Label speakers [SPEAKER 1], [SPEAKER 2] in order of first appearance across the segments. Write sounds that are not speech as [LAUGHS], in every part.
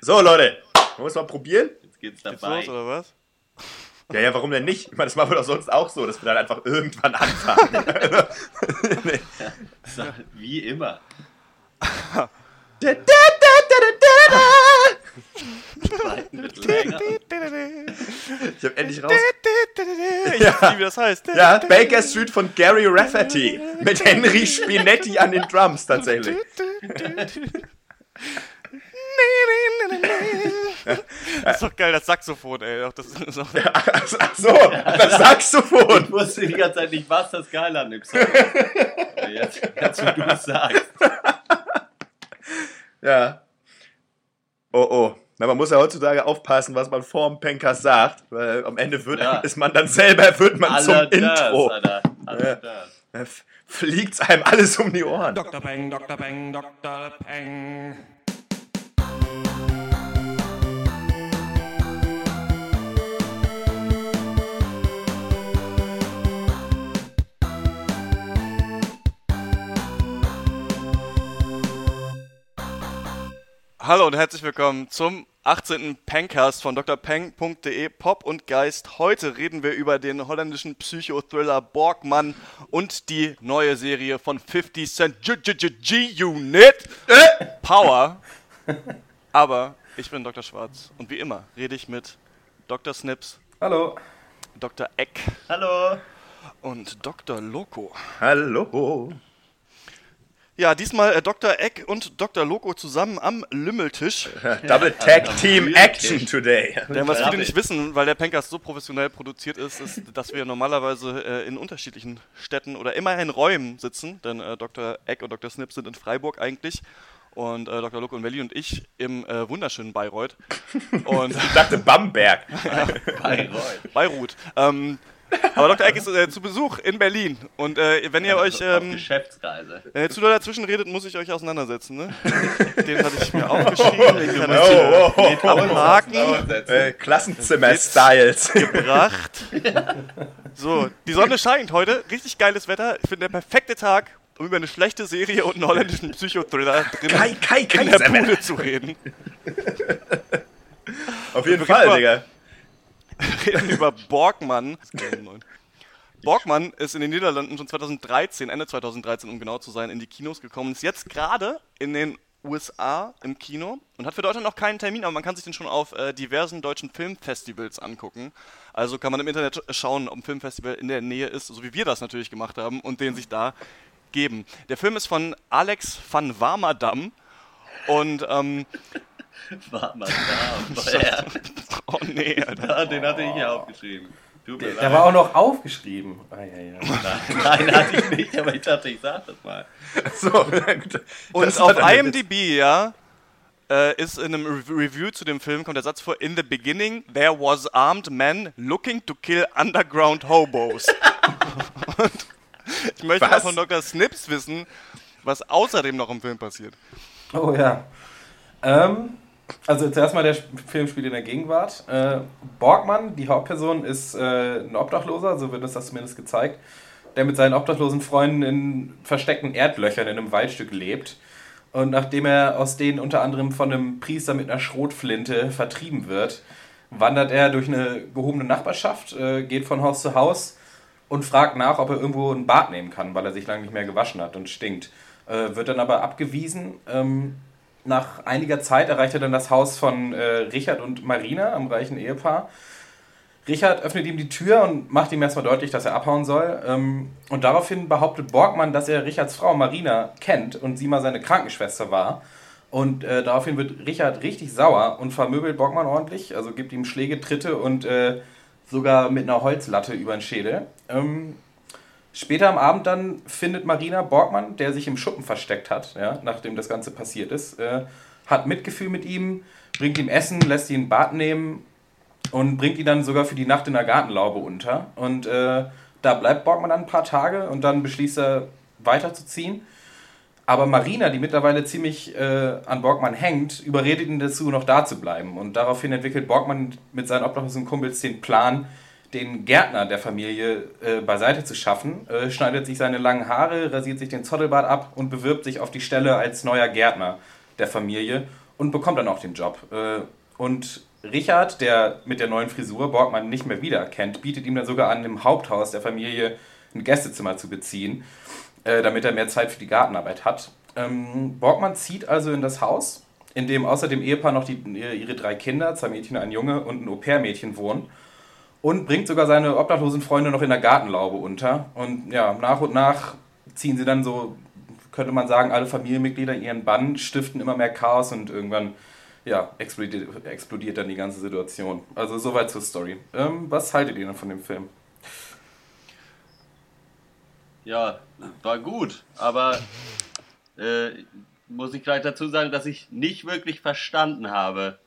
[SPEAKER 1] So, Leute, wollen wir es mal probieren?
[SPEAKER 2] Jetzt geht's
[SPEAKER 3] Geht's
[SPEAKER 2] dabei.
[SPEAKER 3] los, oder was?
[SPEAKER 1] Ja, ja, warum denn nicht? Ich meine, das machen wir doch sonst auch so, dass wir dann einfach irgendwann anfangen. [LAUGHS] [LAUGHS] nee.
[SPEAKER 2] So, wie immer.
[SPEAKER 1] Da, da, da. Ich hab endlich raus.
[SPEAKER 3] Ich weiß nicht, wie das heißt.
[SPEAKER 1] Ja, Baker Street von Gary Rafferty. Mit Henry Spinetti an den Drums tatsächlich. [LAUGHS]
[SPEAKER 3] Das ist doch geil, das Saxophon, ey. Das ist auch
[SPEAKER 1] Ach so, das Saxophon.
[SPEAKER 2] Ich wusste die ganze Zeit nicht, was das geil an dem Song ist. Jetzt, jetzt, wo du es sagst.
[SPEAKER 1] Ja. Oh, oh. Na, man muss ja heutzutage aufpassen, was man vorm Pencast sagt, weil am Ende wird,
[SPEAKER 2] Ja.
[SPEAKER 1] ist man dann selber, wird man zum
[SPEAKER 2] Aller das,
[SPEAKER 1] Intro.
[SPEAKER 2] Alter. Aller
[SPEAKER 1] Ja.
[SPEAKER 2] das.
[SPEAKER 1] Fliegt's einem alles um die Ohren.
[SPEAKER 4] Dr. Peng, Dr. Peng, Dr. Peng.
[SPEAKER 3] Hallo und herzlich willkommen zum 18. Pencast von drpeng.de Pop und Geist. Heute reden wir über den holländischen Psychothriller Borgmann und die neue Serie von 50 Cent G-Unit Power. Aber ich bin Dr. Schwarz und wie immer rede ich mit Dr. Snips,
[SPEAKER 4] Hallo.
[SPEAKER 3] Dr. Eck
[SPEAKER 2] Hallo.
[SPEAKER 3] und Dr. Loco.
[SPEAKER 1] Hallo.
[SPEAKER 3] Ja, diesmal äh, Dr. Eck und Dr. Loco zusammen am Lümmeltisch. [LAUGHS]
[SPEAKER 1] Double Tag Team Action today.
[SPEAKER 3] Denn was viele nicht wissen, weil der Pencast so professionell produziert ist, ist, dass wir normalerweise äh, in unterschiedlichen Städten oder immer in Räumen sitzen. Denn äh, Dr. Eck und Dr. Snip sind in Freiburg eigentlich. Und äh, Dr. Loco in Berlin und ich im äh, wunderschönen Bayreuth. [LAUGHS] Und
[SPEAKER 1] Ich dachte Bamberg. [LAUGHS]
[SPEAKER 2] Bayreuth.
[SPEAKER 3] Beirut. Ähm, aber Dr. Eck ist äh, zu Besuch in Berlin. Und äh, wenn ihr euch
[SPEAKER 2] Auf
[SPEAKER 3] ähm,
[SPEAKER 2] Geschäftsreise.
[SPEAKER 3] wenn ihr zu doll dazwischen redet, muss ich euch auseinandersetzen. Ne? [LAUGHS] Den hatte ich mir aufgeschrieben. Den kann ich
[SPEAKER 1] Oh, oh, oh,
[SPEAKER 3] abhaken.
[SPEAKER 1] Äh, Klassenzimmer-Styles.
[SPEAKER 3] gebracht. [LAUGHS] So, die Sonne scheint heute. Richtig geiles Wetter. Ich finde der perfekte Tag, um über eine schlechte Serie und einen holländischen Psychothriller drin
[SPEAKER 1] Kai, Kai, Kai,
[SPEAKER 3] in der. Bude zu reden.
[SPEAKER 1] Auf jeden Fall, Digga. [LAUGHS]
[SPEAKER 3] reden über Borgmann. Borgmann ist in den Niederlanden schon 2013, Ende 2013, um genau zu sein, in die Kinos gekommen. Ist jetzt gerade in den USA im Kino und hat für Deutschland noch keinen Termin, aber man kann sich den schon auf äh, diversen deutschen Filmfestivals angucken. Also kann man im Internet schauen, ob ein Filmfestival in der Nähe ist, so wie wir das natürlich gemacht haben und den sich da geben. Der Film ist von Alex van Warmerdam und ähm, [LAUGHS]
[SPEAKER 2] War mal da. [LAUGHS] Woher?
[SPEAKER 3] oh nee, [LAUGHS] Alter.
[SPEAKER 2] Ja, den hatte ich ja aufgeschrieben. Tut mir
[SPEAKER 4] Der
[SPEAKER 2] leid.
[SPEAKER 4] war auch noch aufgeschrieben. Ah, ja, ja.
[SPEAKER 2] Nein, hatte ich nicht, aber ich dachte, ich sag das mal.
[SPEAKER 1] So, na gut.
[SPEAKER 3] Und
[SPEAKER 1] Das
[SPEAKER 3] auf
[SPEAKER 1] war dann-
[SPEAKER 3] IMDb, ja, äh, ist in einem Re Review zu dem Film kommt der Satz vor: In the beginning there was armed men looking to kill underground hobos. Und ich möchte mal
[SPEAKER 1] Was?
[SPEAKER 3] von Dr. Snips wissen, was außerdem noch im Film passiert.
[SPEAKER 4] Oh ja. Ähm, also zuerst mal, der Film spielt in der Gegenwart. Äh, Borgmann, die Hauptperson, ist äh, ein Obdachloser, so wird uns das zumindest gezeigt, der mit seinen obdachlosen Freunden in versteckten Erdlöchern in einem Waldstück lebt. Und nachdem er aus denen unter anderem von einem Priester mit einer Schrotflinte vertrieben wird, wandert er durch eine gehobene Nachbarschaft, äh, geht von Haus zu Haus und fragt nach, ob er irgendwo ein Bad nehmen kann, weil er sich lange nicht mehr gewaschen hat und stinkt. Äh, wird dann aber abgewiesen. Ähm, nach einiger Zeit erreicht er dann das Haus von äh, Richard und Marina, am reichen Ehepaar. Richard öffnet ihm die Tür und macht ihm erstmal deutlich, dass er abhauen soll. Ähm, und daraufhin behauptet Borgmann, dass er Richards Frau Marina kennt und sie mal seine Krankenschwester war. Und äh, daraufhin wird Richard richtig sauer und vermöbelt Borgmann ordentlich, also gibt ihm Schläge, Tritte und äh, sogar mit einer Holzlatte über den Schädel. Ähm, Später am Abend dann findet Marina Borgmann, der sich im Schuppen versteckt hat, ja, nachdem das Ganze passiert ist, äh, hat Mitgefühl mit ihm, bringt ihm Essen, lässt ihn Bad nehmen und bringt ihn dann sogar für die Nacht in der Gartenlaube unter. Und äh, da bleibt Borgmann dann ein paar Tage und dann beschließt er weiterzuziehen. Aber Marina, die mittlerweile ziemlich äh, an Borgmann hängt, überredet ihn dazu, noch da zu bleiben. Und daraufhin entwickelt Borgmann mit seinen obdachlosen Kumpels den Plan, den Gärtner der Familie äh, beiseite zu schaffen, äh, schneidet sich seine langen Haare, rasiert sich den Zottelbart ab und bewirbt sich auf die Stelle als neuer Gärtner der Familie und bekommt dann auch den Job. Äh, und Richard, der mit der neuen Frisur Borgmann nicht mehr wiedererkennt, bietet ihm dann sogar an, im Haupthaus der Familie ein Gästezimmer zu beziehen, äh, damit er mehr Zeit für die Gartenarbeit hat. Ähm, Borgmann zieht also in das Haus, in dem außer dem Ehepaar noch die, ihre drei Kinder, zwei Mädchen, ein Junge und ein Au-pair-Mädchen wohnen und bringt sogar seine obdachlosen Freunde noch in der Gartenlaube unter. Und ja, nach und nach ziehen sie dann so, könnte man sagen, alle Familienmitglieder in ihren Bann, stiften immer mehr Chaos und irgendwann ja, explodiert, explodiert dann die ganze Situation. Also soweit zur Story. Ähm, was haltet ihr denn von dem Film?
[SPEAKER 2] Ja, war gut, aber äh, muss ich gleich dazu sagen, dass ich nicht wirklich verstanden habe,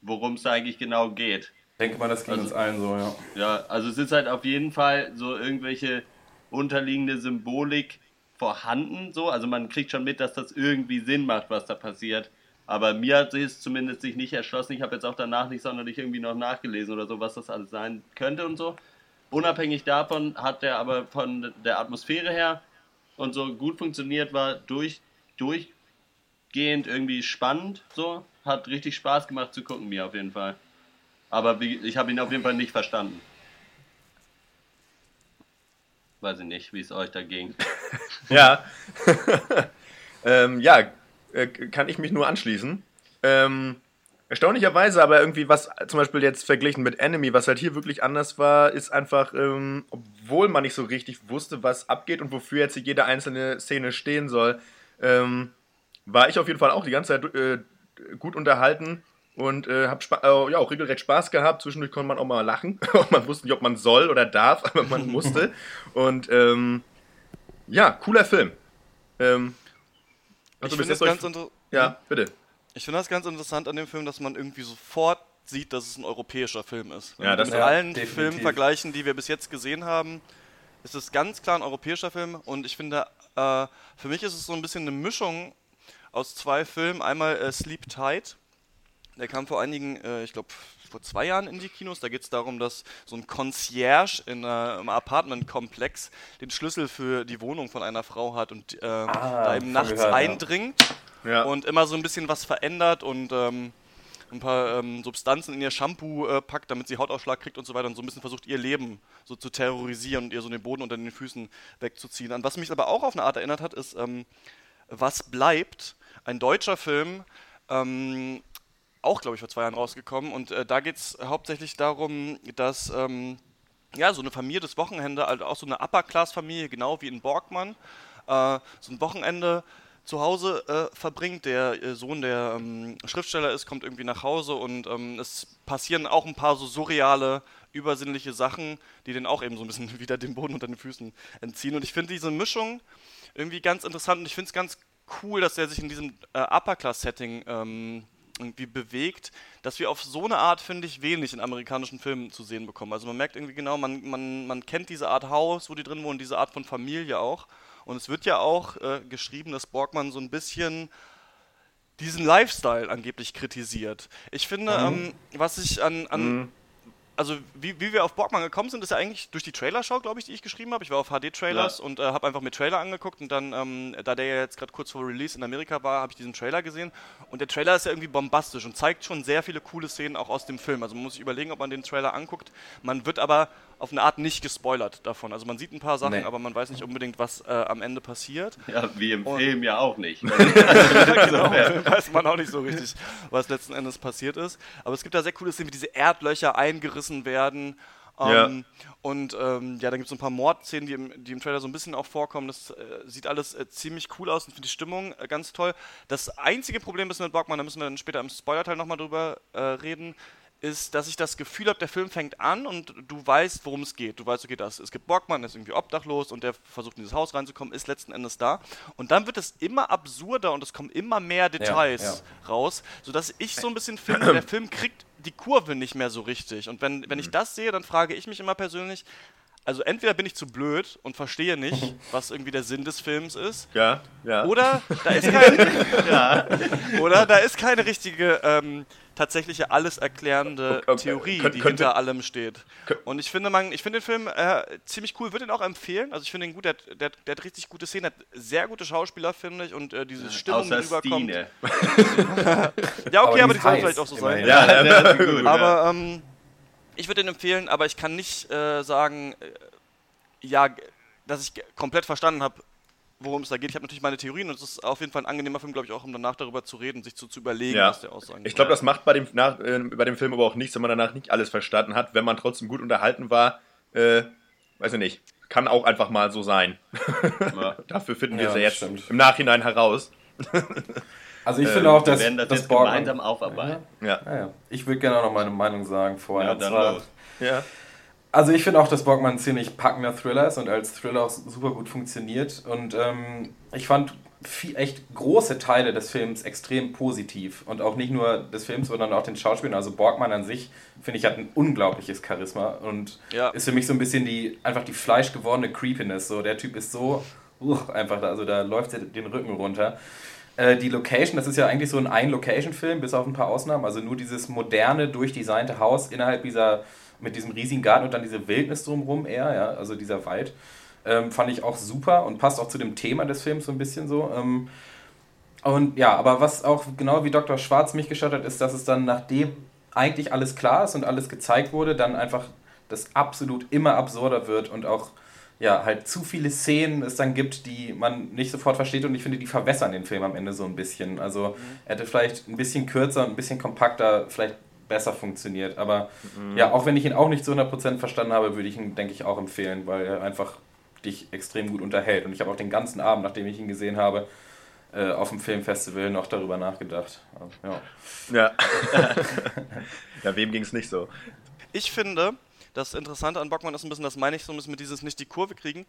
[SPEAKER 2] worum es eigentlich genau geht.
[SPEAKER 4] Ich denke mal, das ging also, uns allen so, ja.
[SPEAKER 2] Ja, also es ist halt auf jeden Fall so irgendwelche unterliegende Symbolik vorhanden, so. Also man kriegt schon mit, dass das irgendwie Sinn macht, was da passiert. Aber mir hat es zumindest sich nicht erschlossen. Ich habe jetzt auch danach nicht sonderlich irgendwie noch nachgelesen oder so, was das alles sein könnte und so. Unabhängig davon hat der aber von der Atmosphäre her und so gut funktioniert, war durch, durchgehend irgendwie spannend. So, hat richtig Spaß gemacht zu gucken, mir auf jeden Fall. Aber ich habe ihn auf jeden Fall nicht verstanden. Weiß ich nicht, wie es euch da ging. [LAUGHS]
[SPEAKER 1] ja. [LAUGHS] ähm, ja, äh, kann ich mich nur anschließen. Ähm, erstaunlicherweise aber irgendwie, was zum Beispiel jetzt verglichen mit Enemy, was halt hier wirklich anders war, ist einfach, ähm, obwohl man nicht so richtig wusste, was abgeht und wofür jetzt jede einzelne Szene stehen soll, ähm, war ich auf jeden Fall auch die ganze Zeit äh, gut unterhalten und äh, habe äh, ja, auch regelrecht Spaß gehabt. Zwischendurch konnte man auch mal lachen. [LAUGHS] man wusste nicht, ob man soll oder darf, aber man [LAUGHS] musste. und ähm, ja, cooler Film. Ähm,
[SPEAKER 3] also ich finde das ganz interessant.
[SPEAKER 1] Ja, bitte.
[SPEAKER 3] Ich finde das ganz interessant an dem Film, dass man irgendwie sofort sieht, dass es ein europäischer Film ist.
[SPEAKER 1] Wenn ja, das
[SPEAKER 3] mit
[SPEAKER 1] ja,
[SPEAKER 3] allen definitiv. Filmen vergleichen, die wir bis jetzt gesehen haben, ist es ganz klar ein europäischer Film und ich finde, äh, für mich ist es so ein bisschen eine Mischung aus zwei Filmen. Einmal äh, Sleep Tight, der kam vor einigen, äh, ich glaube, vor zwei Jahren in die Kinos. Da geht es darum, dass so ein Concierge in einem Apartmentkomplex den Schlüssel für die Wohnung von einer Frau hat und äh, ah, da eben nachts gehört, eindringt ja. und immer so ein bisschen was verändert und ähm, ein paar ähm, Substanzen in ihr Shampoo äh, packt, damit sie Hautausschlag kriegt und so weiter und so ein bisschen versucht, ihr Leben so zu terrorisieren und ihr so den Boden unter den Füßen wegzuziehen. An was mich aber auch auf eine Art erinnert hat, ist ähm, Was bleibt? Ein deutscher Film, ähm, auch, glaube ich, vor zwei Jahren rausgekommen. Und äh, da geht es hauptsächlich darum, dass ähm, ja, so eine Familie das Wochenende, also auch so eine Upper-Class-Familie, genau wie in Borgmann, äh, so ein Wochenende zu Hause äh, verbringt. Der äh, Sohn, der ähm, Schriftsteller ist, kommt irgendwie nach Hause und ähm, es passieren auch ein paar so surreale, übersinnliche Sachen, die den auch eben so ein bisschen [LAUGHS] wieder den Boden unter den Füßen entziehen. Und ich finde diese Mischung irgendwie ganz interessant und ich finde es ganz cool, dass er sich in diesem äh, Upper-Class-Setting ähm, irgendwie bewegt, dass wir auf so eine Art, finde ich, wenig in amerikanischen Filmen zu sehen bekommen. Also man merkt irgendwie genau, man, man, man kennt diese Art Haus, wo die drin wohnen, diese Art von Familie auch. Und es wird ja auch äh, geschrieben, dass Borgmann so ein bisschen diesen Lifestyle angeblich kritisiert. Ich finde, mhm. ähm, was ich an, an mhm also wie, wie wir auf Borgmann gekommen sind, ist ja eigentlich durch die Trailershow, glaube ich, die ich geschrieben habe. Ich war auf HD-Trailers ja. und äh, habe einfach mir Trailer angeguckt und dann, ähm, da der ja jetzt gerade kurz vor Release in Amerika war, habe ich diesen Trailer gesehen und der Trailer ist ja irgendwie bombastisch und zeigt schon sehr viele coole Szenen auch aus dem Film. Also man muss sich überlegen, ob man den Trailer anguckt. Man wird aber auf eine Art nicht gespoilert davon. Also man sieht ein paar Sachen, nee. aber man weiß nicht unbedingt, was äh, am Ende passiert.
[SPEAKER 2] Ja, wie im und Film ja auch nicht. [LAUGHS] [LAUGHS]
[SPEAKER 3] genau, [LAUGHS] weiß man auch nicht so richtig, was letzten Endes passiert ist. Aber es gibt da sehr coole Szenen, wie diese Erdlöcher eingerissen werden. Ja. Ähm, und ähm, ja, dann gibt es ein paar Mordszenen, die im, die im Trailer so ein bisschen auch vorkommen. Das äh, sieht alles äh, ziemlich cool aus und finde die Stimmung äh, ganz toll. Das einzige Problem ist mit Borgmann, da müssen wir dann später im Spoiler-Teil nochmal drüber äh, reden, ist, dass ich das Gefühl habe, der Film fängt an und du weißt, worum es geht. Du weißt, okay, das, es gibt Borgmann, der ist irgendwie obdachlos und der versucht in dieses Haus reinzukommen, ist letzten Endes da. Und dann wird es immer absurder und es kommen immer mehr Details ja, ja. raus, sodass ich so ein bisschen [CLEARS THROAT] finde, der Film kriegt die Kurve nicht mehr so richtig. Und wenn, wenn ich mhm. das sehe, dann frage ich mich immer persönlich, also entweder bin ich zu blöd und verstehe nicht, [LAUGHS] was irgendwie der Sinn des Films ist,
[SPEAKER 1] Ja, ja.
[SPEAKER 3] oder da ist [LAUGHS] keine, [LAUGHS] oder da ist keine richtige ähm, tatsächliche alles erklärende
[SPEAKER 1] Okay, okay.
[SPEAKER 3] Theorie,
[SPEAKER 1] Könnt-
[SPEAKER 3] die hinter allem steht. Und ich finde, man, ich finde den Film äh, ziemlich cool, würde ihn auch empfehlen. Also ich finde ihn gut, der, hat- der, der hat richtig gute Szenen, hat sehr gute Schauspieler, finde ich, und äh, diese Stimmung, die
[SPEAKER 2] Außer
[SPEAKER 3] rüberkommt.
[SPEAKER 2] Stine. [LAUGHS]
[SPEAKER 3] Ja, okay,
[SPEAKER 4] Aber
[SPEAKER 3] aber,
[SPEAKER 4] die
[SPEAKER 3] die soll vielleicht auch so sein.
[SPEAKER 2] Ja, der ist [LAUGHS] gut. ja.
[SPEAKER 3] Aber ähm, ich würde ihn empfehlen, aber ich kann nicht äh, sagen, äh, ja, dass ich komplett verstanden habe, worum es da geht. Ich habe natürlich meine Theorien und es ist auf jeden Fall ein angenehmer Film, glaube ich, auch um danach darüber zu reden, sich zu, zu überlegen,
[SPEAKER 1] Ja.
[SPEAKER 3] was der aussagen
[SPEAKER 1] Ich glaube, das macht bei dem, nach, äh, bei dem Film aber auch nichts, wenn man danach nicht alles verstanden hat. Wenn man trotzdem gut unterhalten war, äh, weiß ich nicht, kann auch einfach mal so sein.
[SPEAKER 2] Ja. [LAUGHS]
[SPEAKER 1] Dafür finden wir es ja
[SPEAKER 4] das
[SPEAKER 1] jetzt
[SPEAKER 4] stimmt.
[SPEAKER 1] im Nachhinein heraus. [LAUGHS]
[SPEAKER 4] Also ich
[SPEAKER 1] Ähm,
[SPEAKER 4] finde auch,
[SPEAKER 2] Wir
[SPEAKER 4] dass,
[SPEAKER 2] werden das
[SPEAKER 4] dass
[SPEAKER 2] jetzt gemeinsam aufarbeiten.
[SPEAKER 1] Ja.
[SPEAKER 4] Ja, ja. Ich würde gerne auch noch meine Meinung sagen vorher.
[SPEAKER 2] Ja, dann los.
[SPEAKER 1] Ja.
[SPEAKER 4] Also ich finde auch, dass Borgmann ein ziemlich packender Thriller ist und als Thriller auch super gut funktioniert. Und ähm, ich fand viel, echt große Teile des Films extrem positiv. Und auch nicht nur des Films, sondern auch den Schauspielern. Also Borgmann an sich, finde ich, hat ein unglaubliches Charisma und
[SPEAKER 3] Ja.
[SPEAKER 4] ist für mich so ein bisschen die, einfach die fleischgewordene Creepiness. So, der Typ ist so, uch, einfach, da, also da läuft er den Rücken runter. Äh, die Location, das ist ja eigentlich so ein Ein-Location-Film, bis auf ein paar Ausnahmen. Also nur dieses moderne, durchdesignte Haus innerhalb dieser, mit diesem riesigen Garten und dann diese Wildnis drumherum eher, ja, also dieser Wald. Ähm, fand ich auch super und passt auch zu dem Thema des Films so ein bisschen so. Ähm, und ja, aber was auch genau wie Dr. Schwarz mich gestört hat, ist, dass es dann, nachdem eigentlich alles klar ist und alles gezeigt wurde, dann einfach das absolut immer absurder wird und auch ja, halt zu viele Szenen es dann gibt, die man nicht sofort versteht und ich finde, die verwässern den Film am Ende so ein bisschen. Also er hätte vielleicht ein bisschen kürzer und ein bisschen kompakter vielleicht besser funktioniert, aber ja, auch wenn ich ihn auch nicht zu 100% verstanden habe, würde ich ihn, denke ich, auch empfehlen, weil er einfach dich extrem gut unterhält und ich habe auch den ganzen Abend, nachdem ich ihn gesehen habe, äh, auf dem Filmfestival noch darüber nachgedacht. Also, ja.
[SPEAKER 1] Ja. [LAUGHS] ja, wem ging es nicht so?
[SPEAKER 3] Ich finde, das Interessante an Bockmann ist ein bisschen, das meine ich so ein bisschen mit dieses nicht die Kurve kriegen.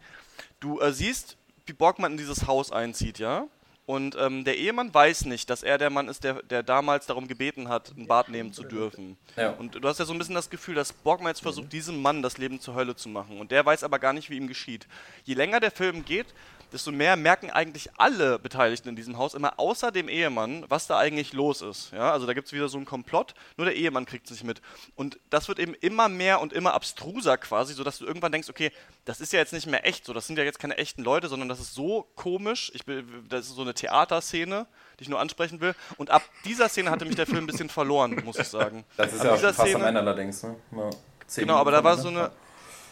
[SPEAKER 3] Du äh, siehst, wie Bockmann in dieses Haus einzieht, ja? Und ähm, der Ehemann weiß nicht, dass er der Mann ist, der, der damals darum gebeten hat, ein Bad nehmen zu dürfen.
[SPEAKER 4] Ja.
[SPEAKER 3] Und du hast ja so ein bisschen das Gefühl, dass Borgmann jetzt versucht, diesem Mann das Leben zur Hölle zu machen. Und der weiß aber gar nicht, wie ihm geschieht. Je länger der Film geht, desto mehr merken eigentlich alle Beteiligten in diesem Haus immer außer dem Ehemann, was da eigentlich los ist. Ja, also da gibt es wieder so einen Komplott, nur der Ehemann kriegt es nicht mit. Und das wird eben immer mehr und immer abstruser quasi, sodass du irgendwann denkst, okay, das ist ja jetzt nicht mehr echt, so das sind ja jetzt keine echten Leute, sondern das ist so komisch, ich das ist so eine Theaterszene, die ich nur ansprechen will. Und ab dieser Szene hatte mich der Film ein bisschen verloren, muss ich sagen.
[SPEAKER 4] Das ist
[SPEAKER 3] Ab
[SPEAKER 4] ja auch fast am
[SPEAKER 3] Szene-
[SPEAKER 4] Ende allerdings. Ne? Ja.
[SPEAKER 3] Genau, aber da war so
[SPEAKER 4] ne?
[SPEAKER 3] eine,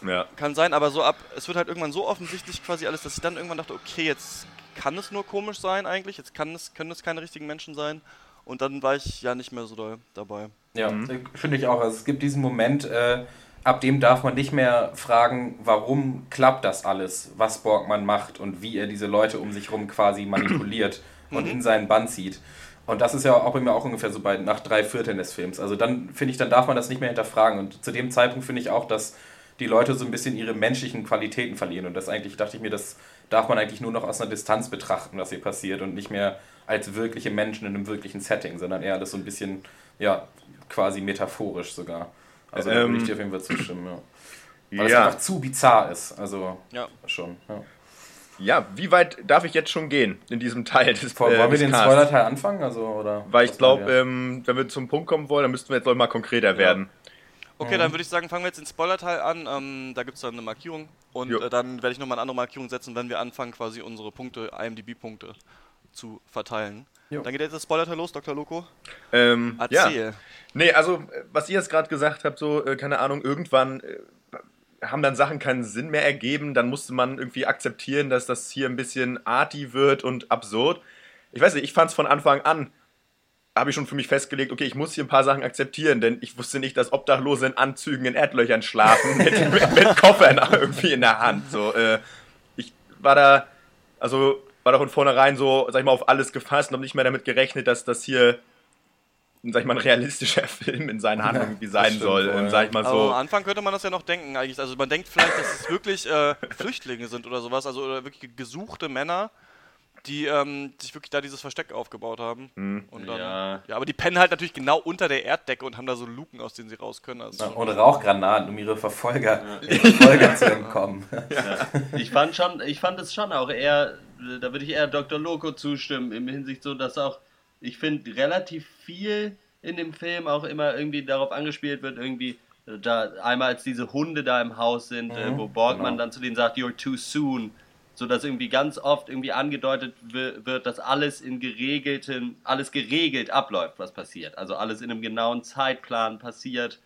[SPEAKER 1] Ja.
[SPEAKER 3] kann sein, aber so ab, es wird halt irgendwann so offensichtlich quasi alles, dass ich dann irgendwann dachte, okay, jetzt kann es nur komisch sein eigentlich, jetzt kann es, können es keine richtigen Menschen sein. Und dann war ich ja nicht mehr so doll dabei.
[SPEAKER 4] Ja, finde ich auch. Also es gibt diesen Moment, äh, ab dem darf man nicht mehr fragen, warum klappt das alles, was Borgmann macht und wie er diese Leute um sich herum quasi manipuliert [CLEARS THROAT] und in seinen Bann zieht. Und das ist ja auch bei mir auch ungefähr so bei nach drei Vierteln des Films. Also dann finde ich, dann darf man das nicht mehr hinterfragen. Und zu dem Zeitpunkt finde ich auch, dass die Leute so ein bisschen ihre menschlichen Qualitäten verlieren. Und das eigentlich dachte ich mir, das darf man eigentlich nur noch aus einer Distanz betrachten, was hier passiert und nicht mehr als wirkliche Menschen in einem wirklichen Setting, sondern eher alles so ein bisschen, ja, quasi metaphorisch sogar. Also da würde ich
[SPEAKER 1] Ähm,
[SPEAKER 4] dir auf jeden Fall zustimmen, ja. Weil es
[SPEAKER 1] Ja.
[SPEAKER 4] einfach zu bizarr ist. Also
[SPEAKER 3] Ja.
[SPEAKER 4] schon. Ja.
[SPEAKER 1] ja, wie weit darf ich jetzt schon gehen in diesem Teil des
[SPEAKER 4] Wollen
[SPEAKER 1] äh,
[SPEAKER 4] wir den? Spoiler-Teil anfangen? Also, oder
[SPEAKER 1] Weil ich glaube,
[SPEAKER 4] wir?
[SPEAKER 1] ähm, wenn wir zum Punkt kommen wollen, dann müssten wir jetzt mal konkreter werden.
[SPEAKER 3] Okay, dann würde ich sagen, fangen wir jetzt den Spoiler-Teil an. Ähm, da gibt es dann eine Markierung. Und äh, dann werde ich nochmal eine andere Markierung setzen, wenn wir anfangen, quasi unsere Punkte, IMDb-Punkte zu verteilen.
[SPEAKER 4] Jo.
[SPEAKER 3] Dann geht jetzt das Spoiler-Teil los, Dr. Loco.
[SPEAKER 1] Ähm, ja.
[SPEAKER 3] Erzähl.
[SPEAKER 1] Nee, also, was ihr jetzt gerade gesagt habt, so, äh, keine Ahnung, irgendwann äh, haben dann Sachen keinen Sinn mehr ergeben, dann musste man irgendwie akzeptieren, dass das hier ein bisschen arty wird und absurd. Ich weiß nicht, ich fand es von Anfang an, habe ich schon für mich festgelegt, okay, ich muss hier ein paar Sachen akzeptieren, denn ich wusste nicht, dass Obdachlose in Anzügen in Erdlöchern schlafen, mit, mit, mit Koffern [LAUGHS] irgendwie in der Hand. So, äh, ich war da, also war da von vornherein so, sag ich mal, auf alles gefasst und habe nicht mehr damit gerechnet, dass das hier sag ich mal, ein realistischer [LAUGHS] Film in seinen Handlungen irgendwie sein
[SPEAKER 4] stimmt
[SPEAKER 1] soll. ähm,
[SPEAKER 4] ja.
[SPEAKER 1] sag ich mal
[SPEAKER 3] Aber
[SPEAKER 1] so.
[SPEAKER 3] am Anfang könnte man das ja noch denken eigentlich. Also man denkt vielleicht, dass es wirklich äh, Flüchtlinge sind oder sowas, also oder wirklich gesuchte Männer. Die ähm, sich wirklich da dieses Versteck aufgebaut haben.
[SPEAKER 1] Mhm.
[SPEAKER 3] Und dann,
[SPEAKER 2] Ja.
[SPEAKER 3] ja. aber die pennen halt natürlich genau unter der Erddecke und haben da so Luken, aus denen sie raus können. Also
[SPEAKER 4] Und Rauchgranaten, um ihre Verfolger, Verfolger zu entkommen. [LAUGHS]
[SPEAKER 2] Ich fand schon, ich fand es schon auch eher, da würde ich eher Dr. Loco zustimmen, im Hinsicht so, dass auch, ich finde, relativ viel in dem Film auch immer irgendwie darauf angespielt wird, irgendwie, da einmal als diese Hunde da im Haus sind, äh, wo Borgmann
[SPEAKER 4] genau.
[SPEAKER 2] dann zu denen sagt, you're too soon, so dass irgendwie ganz oft irgendwie angedeutet wi- wird, dass alles in geregelten, alles geregelt abläuft, was passiert. Also alles in einem genauen Zeitplan passiert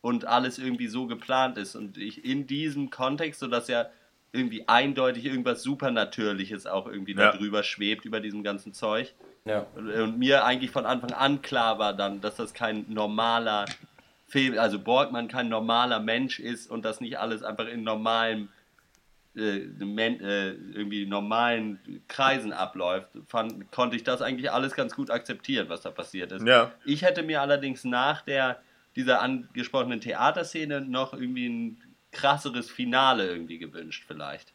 [SPEAKER 2] und alles irgendwie so geplant ist. Und ich in diesem Kontext, so dass ja irgendwie eindeutig irgendwas Supernatürliches auch irgendwie
[SPEAKER 1] Ja.
[SPEAKER 2] da drüber schwebt, über diesem ganzen Zeug.
[SPEAKER 4] Ja.
[SPEAKER 2] Und, und mir eigentlich von Anfang an klar war dann, dass das kein normaler Film, also Borgmann kein normaler Mensch ist und das nicht alles einfach in äh, irgendwie normalen Kreisen abläuft, fand, konnte ich das eigentlich alles ganz gut akzeptieren, was da passiert ist.
[SPEAKER 1] Ja.
[SPEAKER 2] Ich hätte mir allerdings nach der dieser angesprochenen Theaterszene noch irgendwie ein krasseres Finale irgendwie gewünscht, vielleicht.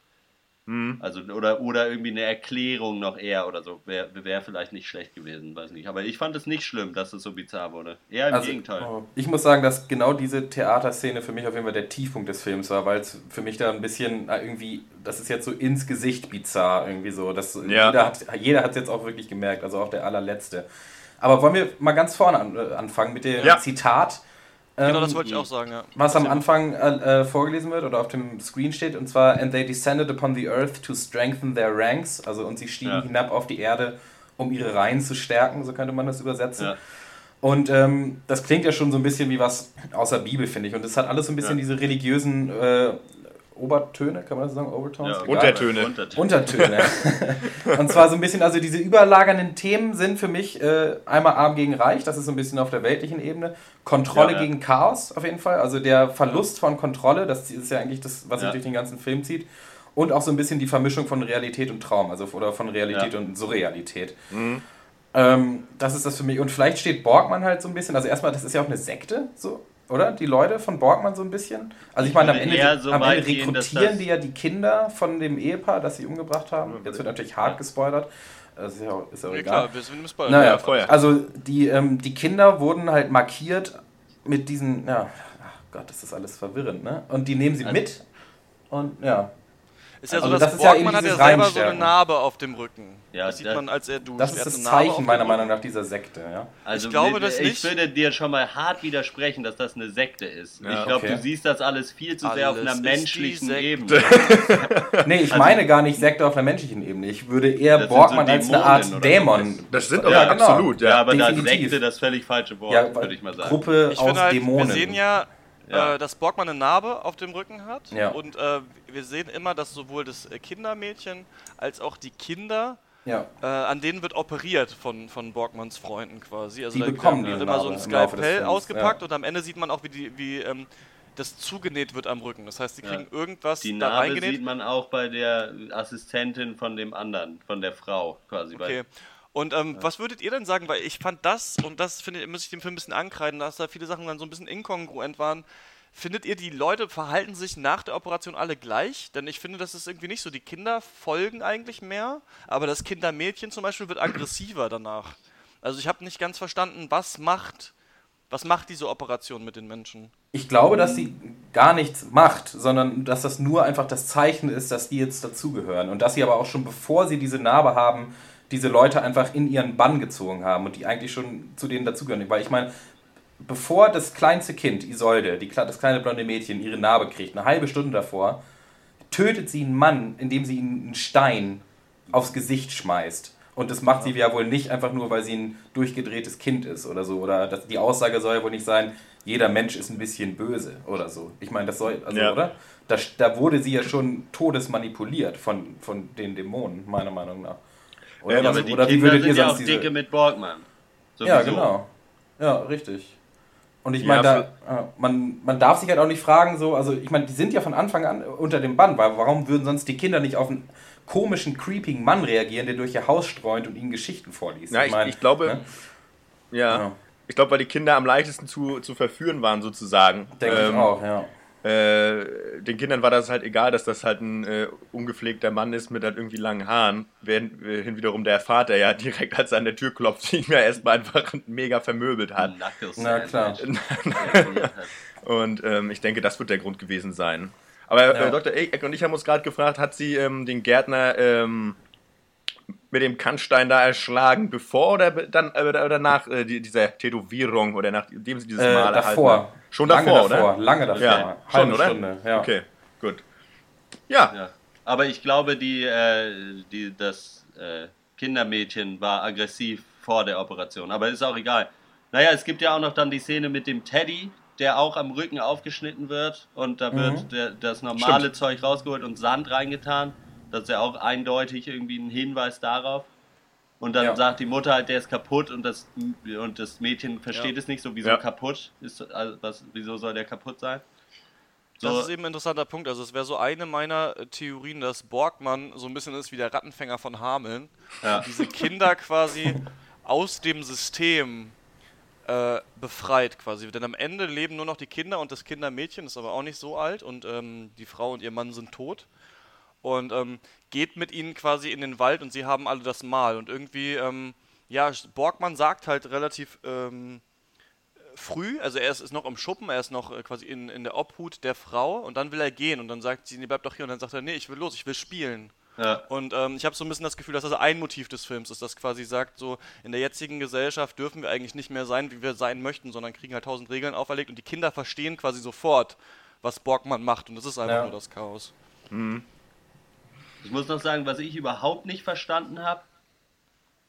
[SPEAKER 2] Also, oder, oder irgendwie eine Erklärung noch eher oder so. Wäre wär vielleicht nicht schlecht gewesen, weiß nicht. Aber ich fand es nicht schlimm, dass es so bizarr wurde. Eher im
[SPEAKER 4] Also,
[SPEAKER 2] Gegenteil.
[SPEAKER 4] Ich muss sagen, dass genau diese Theaterszene für mich auf jeden Fall der Tiefpunkt des Films war, weil es für mich da ein bisschen äh, irgendwie, das ist jetzt so ins Gesicht bizarr irgendwie so. Das,
[SPEAKER 1] Ja.
[SPEAKER 4] Jeder hat jeder es jetzt auch wirklich gemerkt, also auch der allerletzte. Aber wollen wir mal ganz vorne an, äh, anfangen mit dem
[SPEAKER 1] Ja.
[SPEAKER 4] Zitat,
[SPEAKER 3] genau,
[SPEAKER 4] ähm,
[SPEAKER 3] das wollte ich auch sagen, ja.
[SPEAKER 4] was am Anfang äh, äh, vorgelesen wird oder auf dem Screen steht, und zwar, and they descended upon the earth to strengthen their ranks, also und sie stiegen
[SPEAKER 2] Ja.
[SPEAKER 4] hinab auf die Erde, um ihre Reihen zu stärken, so könnte man das übersetzen.
[SPEAKER 2] Ja.
[SPEAKER 4] Und ähm, das klingt ja schon so ein bisschen wie was aus der Bibel, finde ich. Und es hat alles so ein bisschen
[SPEAKER 2] Ja.
[SPEAKER 4] diese religiösen äh, Obertöne, kann man das sagen? Overtones?
[SPEAKER 2] Ja.
[SPEAKER 1] Untertöne.
[SPEAKER 2] Untertöne.
[SPEAKER 4] Untertöne. [LAUGHS] und zwar so ein bisschen, also diese überlagernden Themen sind für mich äh, einmal Arm gegen Reich, das ist so ein bisschen auf der weltlichen Ebene. Kontrolle
[SPEAKER 2] Ja, ja.
[SPEAKER 4] gegen Chaos auf jeden Fall, also der Verlust von Kontrolle, das ist ja eigentlich das, was sich
[SPEAKER 2] Ja.
[SPEAKER 4] durch den ganzen Film zieht. Und auch so ein bisschen die Vermischung von Realität und Traum, also oder von Realität
[SPEAKER 2] Ja.
[SPEAKER 4] und Surrealität. Ähm, das ist das für mich. Und vielleicht steht Borgmann halt so ein bisschen, also erstmal, das ist ja auch eine Sekte, so, oder? Die Leute von Borgmann so ein bisschen. Also ich meine, am Ende,
[SPEAKER 2] so
[SPEAKER 4] am Ende
[SPEAKER 2] gehen,
[SPEAKER 4] rekrutieren
[SPEAKER 2] das-
[SPEAKER 4] die ja die Kinder von dem Ehepaar, das sie umgebracht haben. Jetzt wird natürlich hart gespoilert. Das ist ja auch, ist auch
[SPEAKER 3] Ja,
[SPEAKER 4] egal.
[SPEAKER 3] klar, wir sind im Spoiler.
[SPEAKER 4] Naja,
[SPEAKER 1] Ja, vorher.
[SPEAKER 4] also die, ähm, die Kinder wurden halt markiert mit diesen, ja, ach Gott, das ist alles verwirrend, ne? Und die nehmen sie
[SPEAKER 2] Also-
[SPEAKER 4] mit und ja.
[SPEAKER 3] Ist ja so,
[SPEAKER 4] Also
[SPEAKER 3] dass
[SPEAKER 4] das ist ja
[SPEAKER 3] Borgmann
[SPEAKER 4] eben
[SPEAKER 3] hat ja selber so eine. Narbe auf dem Rücken.
[SPEAKER 2] Ja,
[SPEAKER 3] das sieht
[SPEAKER 2] das-
[SPEAKER 3] man, als er duscht.
[SPEAKER 4] Das ist das Zeichen meiner. Meinung nach dieser Sekte, ja.
[SPEAKER 2] Also
[SPEAKER 3] Ich glaube
[SPEAKER 2] mit-
[SPEAKER 3] das
[SPEAKER 2] Ich
[SPEAKER 3] nicht.
[SPEAKER 2] würde dir schon mal hart widersprechen, dass das eine Sekte ist.
[SPEAKER 1] Ja,
[SPEAKER 2] ich glaube,
[SPEAKER 4] okay.
[SPEAKER 2] du siehst das alles viel zu sehr auf
[SPEAKER 3] Alles
[SPEAKER 2] einer menschlichen. Ebene. [LAUGHS] [LAUGHS]
[SPEAKER 4] Nee, ich
[SPEAKER 2] Also-
[SPEAKER 4] meine gar nicht Sekte auf einer menschlichen Ebene. Ich würde eher
[SPEAKER 2] Das sind
[SPEAKER 4] Borgmann
[SPEAKER 2] so
[SPEAKER 4] als eine Art Dämon.
[SPEAKER 1] Das sind
[SPEAKER 4] Ja,
[SPEAKER 1] ja,
[SPEAKER 4] genau.
[SPEAKER 1] absolut,
[SPEAKER 2] Ja,
[SPEAKER 1] ja.
[SPEAKER 2] aber da
[SPEAKER 4] definitiv.
[SPEAKER 2] Sekte das völlig falsche Wort,
[SPEAKER 4] Ja,
[SPEAKER 2] würde ich mal sagen.
[SPEAKER 4] Gruppe
[SPEAKER 3] Ich
[SPEAKER 4] aus
[SPEAKER 3] halt,
[SPEAKER 4] Dämonen.
[SPEAKER 3] wir sehen ja,
[SPEAKER 2] Ja.
[SPEAKER 3] Äh, dass Borgmann eine Narbe auf dem Rücken hat.
[SPEAKER 4] Ja.
[SPEAKER 3] Und äh, wir sehen immer, dass sowohl das äh, Kindermädchen als auch die Kinder,
[SPEAKER 4] ja.
[SPEAKER 3] äh, an denen wird operiert von, von Borgmanns Freunden quasi. Also
[SPEAKER 4] Die
[SPEAKER 3] da
[SPEAKER 4] bekommen
[SPEAKER 3] wird immer so
[SPEAKER 4] Narbe
[SPEAKER 3] ein Skalpell ausgepackt
[SPEAKER 4] ja.
[SPEAKER 3] und am Ende sieht man auch, wie, die, wie ähm, das zugenäht wird am Rücken. Das heißt, sie
[SPEAKER 2] Ja.
[SPEAKER 3] kriegen irgendwas
[SPEAKER 2] Die
[SPEAKER 3] da
[SPEAKER 2] Narbe
[SPEAKER 3] reingenäht.
[SPEAKER 2] sieht man auch bei der Assistentin von dem anderen, von der Frau quasi.
[SPEAKER 3] Okay. Und ähm, was würdet ihr denn sagen? Weil ich fand das, und das finde ich, muss ich dem Film ein bisschen ankreiden, dass da viele Sachen dann so ein bisschen inkongruent waren. Findet ihr, die Leute verhalten sich nach der Operation alle gleich? Denn ich finde, das ist irgendwie nicht so. Die Kinder folgen eigentlich mehr, aber das Kindermädchen zum Beispiel wird aggressiver danach. Also ich habe nicht ganz verstanden, was macht, was macht diese Operation mit den Menschen?
[SPEAKER 4] Ich glaube, dass sie gar nichts macht, sondern dass das nur einfach das Zeichen ist, dass die jetzt dazugehören. Und dass sie aber auch schon bevor sie diese Narbe haben, diese Leute einfach in ihren Bann gezogen haben und die eigentlich schon zu denen dazugehören. Weil ich meine, bevor das kleinste Kind, Isolde, die, das kleine blonde Mädchen, ihre Narbe kriegt, eine halbe Stunde davor, tötet sie einen Mann, indem sie ihm einen Stein aufs Gesicht schmeißt. Und das macht sie ja wohl nicht einfach nur, weil sie ein durchgedrehtes Kind ist oder so. Oder das, die Aussage soll ja wohl nicht sein, jeder Mensch ist ein bisschen böse oder so. Ich meine, das soll, also,
[SPEAKER 1] Ja.
[SPEAKER 4] oder? Da, da wurde sie ja schon todesmanipuliert von, von den Dämonen, meiner Meinung nach. Oder,
[SPEAKER 1] Ja,
[SPEAKER 2] Ja, aber die
[SPEAKER 4] oder wie
[SPEAKER 2] Kinder
[SPEAKER 4] ihr
[SPEAKER 2] sind ja auch
[SPEAKER 4] diese...
[SPEAKER 2] dicke mit Borgmann.
[SPEAKER 4] Ja,
[SPEAKER 2] Sowieso.
[SPEAKER 4] genau. Ja, richtig. Und ich
[SPEAKER 1] Ja,
[SPEAKER 4] meine, da, ja, man, man darf sich halt auch nicht fragen, so, also ich meine, die sind ja von Anfang an unter dem Bann, weil warum würden sonst die Kinder nicht auf einen komischen, creeping Mann reagieren, der durch ihr Haus streunt und ihnen Geschichten vorliest?
[SPEAKER 1] Ja, ich,
[SPEAKER 4] meine,
[SPEAKER 1] ich glaube,
[SPEAKER 4] ne?
[SPEAKER 1] ja.
[SPEAKER 4] Ja.
[SPEAKER 1] Ich glaube, weil die Kinder am leichtesten zu, zu verführen waren, sozusagen.
[SPEAKER 4] Denke
[SPEAKER 1] Ähm,
[SPEAKER 4] ich auch, ja.
[SPEAKER 1] Äh, den Kindern war das halt egal, dass das halt ein äh, ungepflegter Mann ist mit halt irgendwie langen Haaren, während äh, hin wiederum der Vater ja [LAUGHS] direkt als er an der Tür klopft, [LAUGHS] ihn ja erstmal einfach mega vermöbelt hat.
[SPEAKER 2] Knuckles
[SPEAKER 4] Na klar.
[SPEAKER 1] Und ähm, ich denke, das wird der Grund gewesen sein. Aber
[SPEAKER 4] Ja.
[SPEAKER 1] äh, Dr. Eck und ich haben uns gerade gefragt, hat sie ähm, den Gärtner ähm, mit dem Kannstein da erschlagen, bevor oder dann äh, oder, oder nach äh, die, dieser Tätowierung oder nachdem sie dieses
[SPEAKER 4] Äh,
[SPEAKER 1] Mal erhalten
[SPEAKER 4] davor.
[SPEAKER 1] hat? Schon
[SPEAKER 4] lange
[SPEAKER 1] davor,
[SPEAKER 4] davor,
[SPEAKER 1] oder?
[SPEAKER 4] Lange davor.
[SPEAKER 1] Ja,
[SPEAKER 4] Halbe
[SPEAKER 1] schon, oder?
[SPEAKER 4] Stunde, ja.
[SPEAKER 1] Okay, gut. Ja,
[SPEAKER 2] Ja. Aber ich glaube, die, äh, die, das äh, Kindermädchen war aggressiv vor der Operation. Aber ist auch egal. Naja, es gibt ja auch noch dann die Szene mit dem Teddy, der auch am Rücken aufgeschnitten wird. Und da wird
[SPEAKER 4] Mhm.
[SPEAKER 2] der, das normale
[SPEAKER 1] Stimmt.
[SPEAKER 2] Zeug rausgeholt und Sand reingetan. Das ist ja auch eindeutig irgendwie ein Hinweis darauf. Und dann
[SPEAKER 4] Ja.
[SPEAKER 2] sagt die Mutter halt, der ist kaputt und das, und das Mädchen versteht
[SPEAKER 3] Ja.
[SPEAKER 2] es nicht so, wieso
[SPEAKER 1] Ja.
[SPEAKER 2] kaputt ist. Also was, wieso soll der kaputt sein?
[SPEAKER 3] Das
[SPEAKER 2] So,
[SPEAKER 3] ist eben ein interessanter Punkt. Also es wäre so eine meiner äh, Theorien, dass Borgmann so ein bisschen ist wie der Rattenfänger von Hameln.
[SPEAKER 2] ja. [LAUGHS]
[SPEAKER 3] Diese Kinder quasi aus dem System äh, befreit quasi. Denn am Ende leben nur noch die Kinder und das Kindermädchen ist aber auch nicht so alt und ähm, die Frau und ihr Mann sind tot. Und ähm, geht mit ihnen quasi in den Wald und sie haben alle das Mal. Und irgendwie, ähm, ja, Borgmann sagt halt relativ ähm, früh, also er ist, ist noch im Schuppen, er ist noch äh, quasi in, in der Obhut der Frau und dann will er gehen und dann sagt sie, nee, bleib doch hier und dann sagt er, nee, ich will los, ich will spielen.
[SPEAKER 2] ja.
[SPEAKER 3] Und ähm, ich habe so ein bisschen das Gefühl, dass das ein Motiv des Films ist, das quasi sagt, so in der jetzigen Gesellschaft dürfen wir eigentlich nicht mehr sein, wie wir sein möchten, sondern kriegen halt tausend Regeln auferlegt und die Kinder verstehen quasi sofort, was Borgmann macht und das ist einfach
[SPEAKER 4] Ja.
[SPEAKER 3] nur das Chaos.
[SPEAKER 2] Ich muss noch sagen, was ich überhaupt nicht verstanden habe,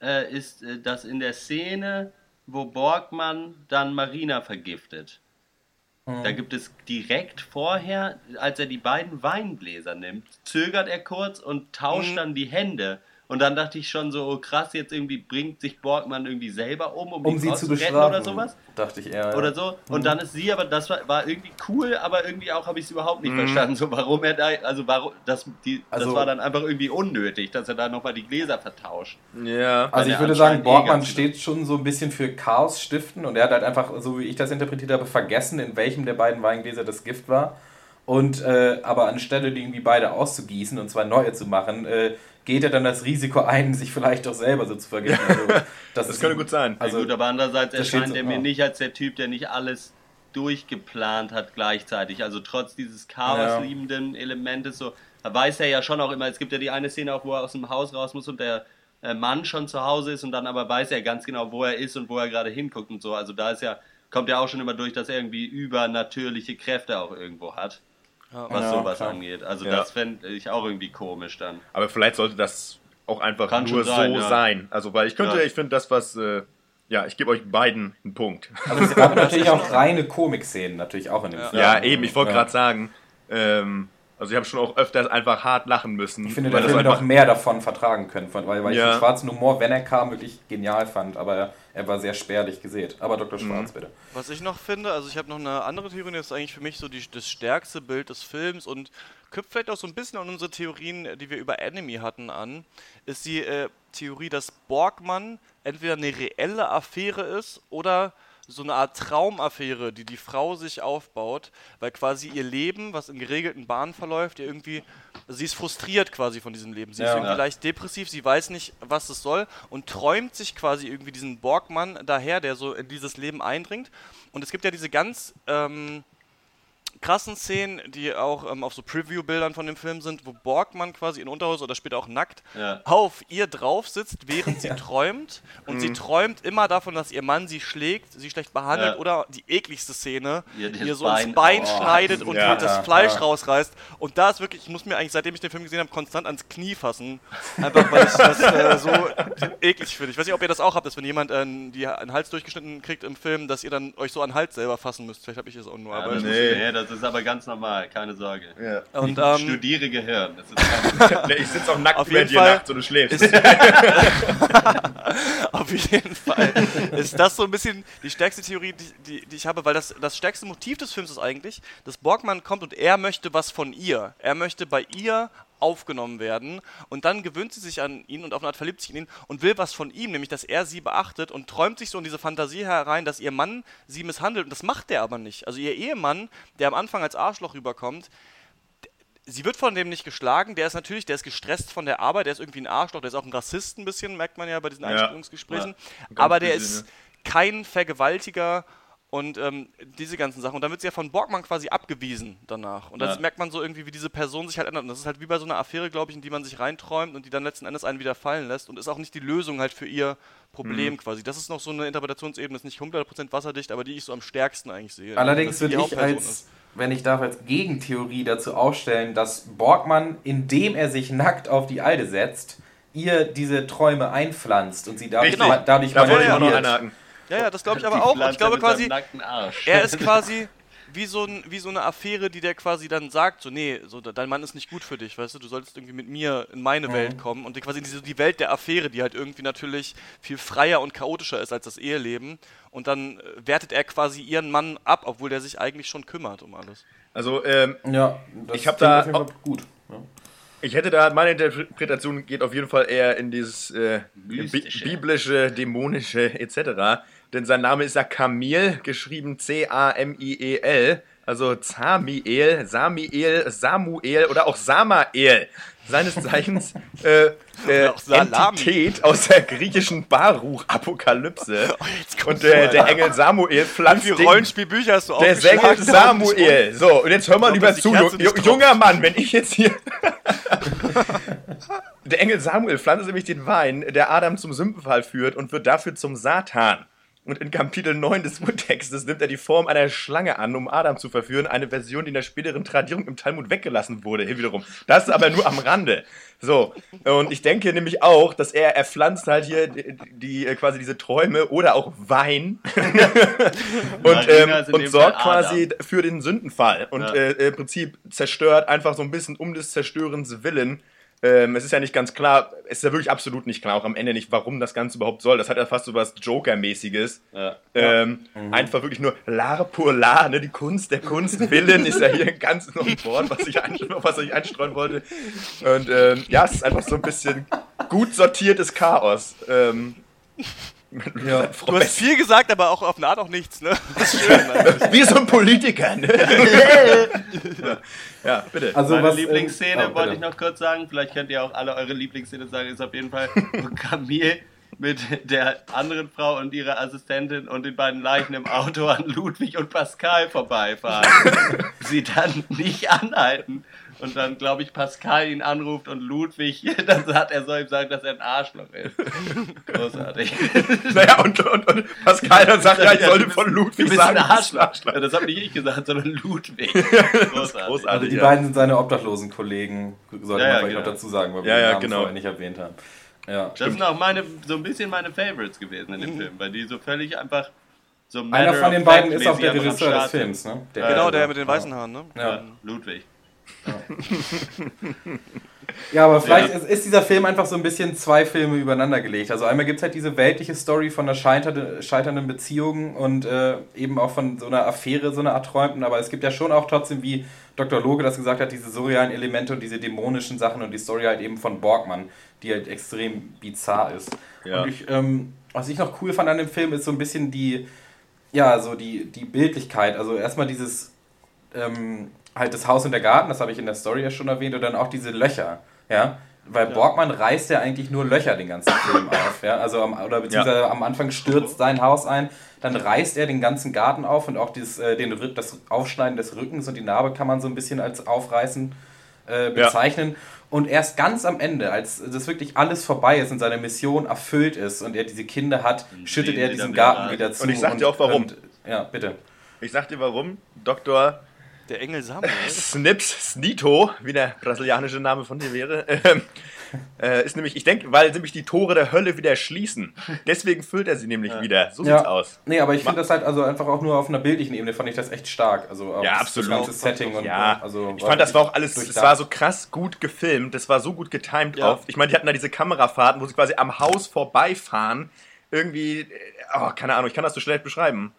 [SPEAKER 2] äh, ist, äh, dass in der Szene, wo Borgmann dann Marina vergiftet, da gibt es direkt vorher, als er die beiden Weingläser nimmt, zögert er kurz und tauscht
[SPEAKER 3] Mhm.
[SPEAKER 2] dann die Hände. Und dann dachte ich schon so, oh krass, jetzt irgendwie bringt sich Borgmann irgendwie selber um, um,
[SPEAKER 4] Um sie zu
[SPEAKER 2] retten oder sowas.
[SPEAKER 4] Dachte ich eher.
[SPEAKER 2] Oder so. Und dann ist sie, aber das war, war irgendwie cool, aber irgendwie auch habe ich es überhaupt nicht verstanden. So, warum er da, also warum, das, die,
[SPEAKER 4] Also-
[SPEAKER 2] das war dann einfach irgendwie unnötig, dass er da nochmal die Gläser vertauscht.
[SPEAKER 1] ja.
[SPEAKER 4] Also ich würde sagen, Borgmann
[SPEAKER 2] eh
[SPEAKER 4] steht schon so ein bisschen für Chaos stiften und er hat halt einfach, so wie ich das interpretiert habe, vergessen, in welchem der beiden Weingläser das Gift war. Und äh, aber anstelle die irgendwie beide auszugießen und zwar neue zu machen, äh, geht er dann das Risiko ein, sich vielleicht doch selber so zu vergiften. Also, [LAUGHS] das
[SPEAKER 1] Das
[SPEAKER 4] ist
[SPEAKER 1] könnte gut sein.
[SPEAKER 2] Also,
[SPEAKER 4] Also,
[SPEAKER 2] gut, aber andererseits erscheint
[SPEAKER 4] so-
[SPEAKER 2] er mir
[SPEAKER 4] ja.
[SPEAKER 2] nicht als der Typ, der nicht alles durchgeplant hat gleichzeitig. Also trotz dieses chaosliebenden Elementes, so, da weiß er ja schon auch immer, es gibt ja die eine Szene auch, wo er aus dem Haus raus muss und der äh, Mann schon zu Hause ist und dann aber weiß er ganz genau, wo er ist und wo er gerade hinguckt und so. Also da ist ja, kommt ja auch schon immer durch, dass er irgendwie übernatürliche Kräfte auch irgendwo hat,
[SPEAKER 3] Ja.
[SPEAKER 2] Was
[SPEAKER 4] Ja,
[SPEAKER 2] sowas
[SPEAKER 4] klar.
[SPEAKER 2] angeht. Also
[SPEAKER 1] Ja.
[SPEAKER 2] das fände ich auch irgendwie komisch dann.
[SPEAKER 1] Aber vielleicht sollte das auch einfach
[SPEAKER 2] Kann
[SPEAKER 1] nur
[SPEAKER 2] sein,
[SPEAKER 1] so
[SPEAKER 2] ja.
[SPEAKER 1] sein. Also, weil ich könnte,
[SPEAKER 2] Ja.
[SPEAKER 1] ich finde das, was, äh, ja, ich gebe euch beiden einen Punkt.
[SPEAKER 4] also es gab natürlich auch reine Komik-Szenen, natürlich auch in dem
[SPEAKER 3] Ja.
[SPEAKER 4] Film.
[SPEAKER 1] Ja, eben, ich wollte
[SPEAKER 4] Ja.
[SPEAKER 1] gerade sagen, ähm, also ich habe schon auch öfters einfach hart lachen müssen.
[SPEAKER 4] Ich finde, der Film hätte auch mehr davon vertragen können, von, weil, weil ich
[SPEAKER 1] Ja.
[SPEAKER 4] den schwarzen Humor, wenn er kam, wirklich genial fand, aber er, war sehr spärlich gesät. Aber Dr. Schwarz, bitte.
[SPEAKER 3] Was ich noch finde, also ich habe noch eine andere Theorie, das ist eigentlich für mich so die, das stärkste Bild des Films und knüpft vielleicht auch so ein bisschen an unsere Theorien, die wir über Enemy hatten, an, ist die äh, Theorie, dass Borgmann entweder eine reelle Affäre ist oder so eine Art Traumaffäre, die die Frau sich aufbaut, weil quasi ihr Leben, was in geregelten Bahnen verläuft, ihr irgendwie, sie ist frustriert quasi von diesem Leben. Sie ist
[SPEAKER 4] Ja.
[SPEAKER 3] irgendwie leicht depressiv, sie weiß nicht, was es soll und träumt sich quasi irgendwie diesen Borgmann daher, der so in dieses Leben eindringt. Und es gibt ja diese ganz ähm, krassen Szenen, die auch ähm, auf so Preview-Bildern von dem Film sind, wo Borgmann quasi in Unterhose oder später auch nackt
[SPEAKER 2] Ja.
[SPEAKER 3] auf ihr drauf sitzt, während sie [LAUGHS] träumt. Und
[SPEAKER 2] Mhm.
[SPEAKER 3] sie träumt immer davon, dass ihr Mann sie schlägt, sie schlecht behandelt
[SPEAKER 2] Ja.
[SPEAKER 3] oder die ekligste Szene,
[SPEAKER 2] Ihr
[SPEAKER 3] ihr so
[SPEAKER 2] Bein
[SPEAKER 3] ins Bein
[SPEAKER 2] au-
[SPEAKER 3] schneidet und
[SPEAKER 1] Ja,
[SPEAKER 3] ihr das
[SPEAKER 4] ja,
[SPEAKER 3] Fleisch
[SPEAKER 4] ja.
[SPEAKER 3] rausreißt. Und da ist wirklich, ich muss mir eigentlich, seitdem ich den Film gesehen habe, konstant ans Knie fassen. Einfach weil ich das äh, so eklig finde. Ich weiß nicht, ob ihr das auch habt, dass wenn jemand äh, die, einen Hals durchgeschnitten kriegt im Film, dass ihr dann euch so an den Hals selber fassen müsst. Vielleicht habe ich es auch nur.
[SPEAKER 2] Ja,
[SPEAKER 3] aber
[SPEAKER 1] nee.
[SPEAKER 2] nee, das ist aber ganz normal, keine Sorge.
[SPEAKER 1] ja.
[SPEAKER 3] und,
[SPEAKER 2] Ich
[SPEAKER 3] ähm,
[SPEAKER 2] studiere Gehirn. Das [LAUGHS]
[SPEAKER 1] Ich sitze auch nackt
[SPEAKER 3] Auf
[SPEAKER 1] über dir
[SPEAKER 3] Fall
[SPEAKER 1] nachts und du schläfst.
[SPEAKER 3] Auf [LAUGHS] Auf jeden Fall ist das so ein bisschen die stärkste Theorie, die, die, die ich habe, weil das, das stärkste Motiv des Films ist eigentlich, dass Borgmann kommt und er möchte was von ihr. Er möchte bei ihr aufgenommen werden und dann gewöhnt sie sich an ihn und auf eine Art verliebt sich in ihn und will was von ihm, nämlich dass er sie beachtet und träumt sich so in diese Fantasie herein, dass ihr Mann sie misshandelt und das macht er aber nicht. Also ihr Ehemann, der am Anfang als Arschloch rüberkommt, sie wird von dem nicht geschlagen. Der ist natürlich, der ist gestresst von der Arbeit, der ist irgendwie ein Arschloch, der ist auch ein Rassist ein bisschen, merkt man ja bei diesen
[SPEAKER 1] Ja.
[SPEAKER 3] Einstellungsgesprächen.
[SPEAKER 1] Ja,
[SPEAKER 3] Aber der
[SPEAKER 1] bisschen,
[SPEAKER 3] ist kein Vergewaltiger und ähm, diese ganzen Sachen. Und dann wird sie ja von Borgmann quasi abgewiesen danach. Und das
[SPEAKER 2] Ja.
[SPEAKER 3] merkt man so irgendwie, wie diese Person sich halt ändert. Und das ist halt wie bei so einer Affäre, glaube ich, in die man sich reinträumt und die dann letzten Endes einen wieder fallen lässt und ist auch nicht die Lösung halt für ihr Problem quasi. Das ist noch so eine Interpretationsebene, ist nicht 100% wasserdicht, aber die ich so am stärksten eigentlich sehe.
[SPEAKER 4] Allerdings würde ich als,
[SPEAKER 3] ist.
[SPEAKER 4] wenn ich darf, als Gegentheorie dazu aufstellen, dass Borgmann, indem er sich nackt auf die Alde setzt, ihr diese Träume einpflanzt und sie dadurch, ma- dadurch
[SPEAKER 1] Da wollte ich auch noch
[SPEAKER 4] manipuliert.
[SPEAKER 1] einhaken.
[SPEAKER 3] Ja, ja, das glaube ich aber auch. Und ich glaube quasi, er ist [LAUGHS] quasi wie so, ein, wie so eine Affäre, die der quasi dann sagt, so, nee, so, dein Mann ist nicht gut für dich, weißt du, du solltest irgendwie mit mir in meine
[SPEAKER 4] Mhm.
[SPEAKER 3] Welt kommen und die, quasi in diese, die Welt der Affäre, die halt irgendwie natürlich viel freier und chaotischer ist als das Eheleben und dann äh, wertet er quasi ihren Mann ab, obwohl der sich eigentlich schon kümmert um alles.
[SPEAKER 1] Also, ähm,
[SPEAKER 4] Ja, das
[SPEAKER 1] Ich hab
[SPEAKER 4] klingt
[SPEAKER 1] da
[SPEAKER 4] Fall gut. Ja.
[SPEAKER 1] ich hätte da, meine Interpretation geht auf jeden Fall eher in dieses äh, biblische, dämonische etc. Denn sein Name ist ja Kamil, geschrieben C-A-M-I-E-L. Also Zamiel, Samiel, Samuel oder auch Samael. Seines Zeichens [LAUGHS] äh, äh. Entität aus der griechischen Baruch-Apokalypse. [LAUGHS]
[SPEAKER 3] jetzt
[SPEAKER 1] Und äh, der Engel Samuel pflanzt
[SPEAKER 3] Wie viele Rollenspielbücher hast du
[SPEAKER 1] der? Sängel [LAUGHS] Samuel. So, und jetzt hör mal lieber zu, junger Mann, wenn ich jetzt hier. der Engel Samuel pflanzt nämlich den Wein, der Adam zum Sündenfall führt und wird dafür zum Satan. Und in Kapitel 9 des Urtextes nimmt er die Form einer Schlange an, um Adam zu verführen. Eine Version, die in der späteren Tradierung im Talmud weggelassen wurde. Hier wiederum. Das aber nur am Rande. So. Und ich denke nämlich auch, dass er, er pflanzt halt hier die, die äh, quasi diese Träume oder auch Wein. [LAUGHS] und, ähm, und sorgt quasi für den Sündenfall. Und
[SPEAKER 2] Ja.
[SPEAKER 1] äh, im Prinzip zerstört einfach so ein bisschen um des Zerstörens willen. Ähm, es ist ja nicht ganz klar, es ist ja wirklich absolut nicht klar, auch am Ende nicht, warum das Ganze überhaupt soll. Das hat ja fast so was Joker-mäßiges.
[SPEAKER 2] Ja.
[SPEAKER 1] Ähm,
[SPEAKER 3] Mhm.
[SPEAKER 1] Einfach wirklich nur l'art pour l'art, ne? die Kunst der Kunst. Willen ist ja hier [LAUGHS] ganz noch ein Wort, was ich, ein, was ich einstreuen wollte. Und ähm, ja, es ist einfach so ein bisschen gut sortiertes Chaos. [LAUGHS]
[SPEAKER 4] Ja.
[SPEAKER 3] Du hast viel gesagt, aber auch auf eine Art auch nichts, ne? [LAUGHS] Das ist schön. eigentlich.
[SPEAKER 1] Wie so ein Politiker. Ne? ja. [LAUGHS] ja, bitte.
[SPEAKER 4] Also
[SPEAKER 2] Meine
[SPEAKER 4] was,
[SPEAKER 2] Lieblingsszene,
[SPEAKER 4] ähm, oh,
[SPEAKER 2] wollte ich noch kurz sagen, vielleicht könnt ihr auch alle eure Lieblingsszene sagen, ist auf jeden Fall, wo Camille mit der anderen Frau und ihrer Assistentin und den beiden Leichen im Auto an Ludwig und Pascal vorbeifahren. Sie dann nicht anhalten und dann, glaube ich, Pascal ihn anruft und Ludwig, [LAUGHS] dann sagt er soll ihm sagen, dass er ein Arschloch ist. Großartig. [LAUGHS]
[SPEAKER 1] Naja, und, und, und Pascal dann sagt, ja, ich sollte von
[SPEAKER 2] Du
[SPEAKER 1] Ludwig
[SPEAKER 2] bist
[SPEAKER 1] sagen,
[SPEAKER 2] ein
[SPEAKER 1] du bist ein
[SPEAKER 2] Arschloch. Ja, das habe nicht ich gesagt, sondern Ludwig. [LAUGHS] Großartig.
[SPEAKER 1] großartig.
[SPEAKER 4] Also die
[SPEAKER 1] ja.
[SPEAKER 4] beiden sind seine obdachlosen Kollegen, sollte
[SPEAKER 2] Ja, ja,
[SPEAKER 4] man vielleicht
[SPEAKER 2] genau.
[SPEAKER 4] noch dazu sagen, weil wir
[SPEAKER 1] Ja,
[SPEAKER 4] den
[SPEAKER 1] genau.
[SPEAKER 4] vorher nicht erwähnt haben. Ja.
[SPEAKER 2] Das sind auch meine, so ein bisschen meine Favorites gewesen in dem Film, weil die so völlig einfach so
[SPEAKER 4] Einer von den beiden ist auch der Regisseur des. Films, ne? Der,
[SPEAKER 3] Genau, der mit den weißen Haaren, ne?
[SPEAKER 4] Ja,
[SPEAKER 2] Ludwig.
[SPEAKER 4] Ja, aber vielleicht ist, ist dieser Film einfach so ein bisschen zwei Filme übereinander gelegt. Also einmal gibt es halt diese weltliche Story von einer scheiternde, scheiternden Beziehung und äh, eben auch von so einer Affäre, so einer Art Träumten. Aber es gibt ja schon auch trotzdem, wie Dr. Loge das gesagt hat, diese surrealen Elemente und diese dämonischen Sachen und die Story halt eben von Borgmann, die halt extrem bizarr ist.
[SPEAKER 1] Ja.
[SPEAKER 4] Und ich, ähm, was ich noch cool fand an dem Film, ist so ein bisschen die, ja, so die, die Bildlichkeit. Also erstmal dieses ähm, halt das Haus und der Garten, das habe ich in der Story ja schon erwähnt, und dann auch diese Löcher, ja. Weil Borgmann reißt ja eigentlich nur Löcher den ganzen Film [COUGHS] auf, ja. Also am, oder beziehungsweise am Anfang stürzt sein Haus ein, dann reißt er den ganzen Garten auf und auch dieses, äh, den, das Aufschneiden des Rückens und die Narbe kann man so ein bisschen als Aufreißen äh, bezeichnen. Und erst ganz am Ende, als das wirklich alles vorbei ist und seine Mission erfüllt ist und er diese Kinder hat, schüttet
[SPEAKER 2] sehen
[SPEAKER 4] er diesen
[SPEAKER 2] wieder
[SPEAKER 4] Garten
[SPEAKER 2] rein.
[SPEAKER 4] wieder zu.
[SPEAKER 1] Und ich sag dir auch warum.
[SPEAKER 4] Und, ja, bitte.
[SPEAKER 1] Ich sag dir warum. Dr.
[SPEAKER 3] Der Engel Samuel. [LAUGHS]
[SPEAKER 1] Snips Snito, wie der brasilianische Name von dir wäre, ähm, äh, ist nämlich, ich denke, weil nämlich die Tore der Hölle wieder schließen. Deswegen füllt er sie nämlich wieder. So sieht's aus.
[SPEAKER 4] Nee, aber ich finde das halt also einfach auch nur auf einer bildlichen Ebene fand ich das echt stark. Also auch
[SPEAKER 1] Ja,
[SPEAKER 4] das,
[SPEAKER 1] absolut.
[SPEAKER 4] Das ganze Setting und
[SPEAKER 1] Ja,
[SPEAKER 4] also
[SPEAKER 1] ich fand, das war auch alles, es war so krass gut gefilmt, das war so gut getimed
[SPEAKER 3] Ja.
[SPEAKER 1] drauf. Ich meine, die hatten da diese Kamerafahrten, wo sie quasi am Haus vorbeifahren. irgendwie, äh, oh, keine Ahnung, ich kann das so schlecht beschreiben.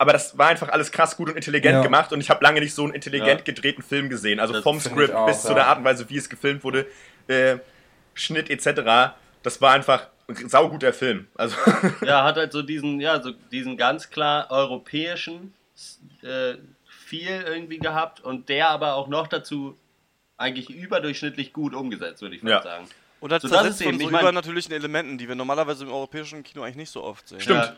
[SPEAKER 1] Aber das war einfach alles krass gut und intelligent
[SPEAKER 4] Ja.
[SPEAKER 1] gemacht und ich habe lange nicht so einen intelligent
[SPEAKER 2] Ja.
[SPEAKER 1] gedrehten Film gesehen. Also
[SPEAKER 2] Das
[SPEAKER 1] vom Skript
[SPEAKER 4] auch,
[SPEAKER 1] bis zu
[SPEAKER 4] ja.
[SPEAKER 1] der Art und Weise, wie es gefilmt wurde, äh, Schnitt etc. Das war einfach ein sauguter Film. Also [LAUGHS]
[SPEAKER 2] Ja, hat halt so diesen, ja, so diesen ganz klar europäischen äh, Feel irgendwie gehabt und der aber auch noch dazu eigentlich überdurchschnittlich gut umgesetzt, würde ich fast
[SPEAKER 1] Ja.
[SPEAKER 2] sagen.
[SPEAKER 3] Und das
[SPEAKER 2] So, das ist
[SPEAKER 3] von
[SPEAKER 2] eben,
[SPEAKER 3] so
[SPEAKER 2] ich mein-
[SPEAKER 3] übernatürlichen Elementen, die wir normalerweise im europäischen Kino eigentlich nicht so oft sehen.
[SPEAKER 1] Stimmt.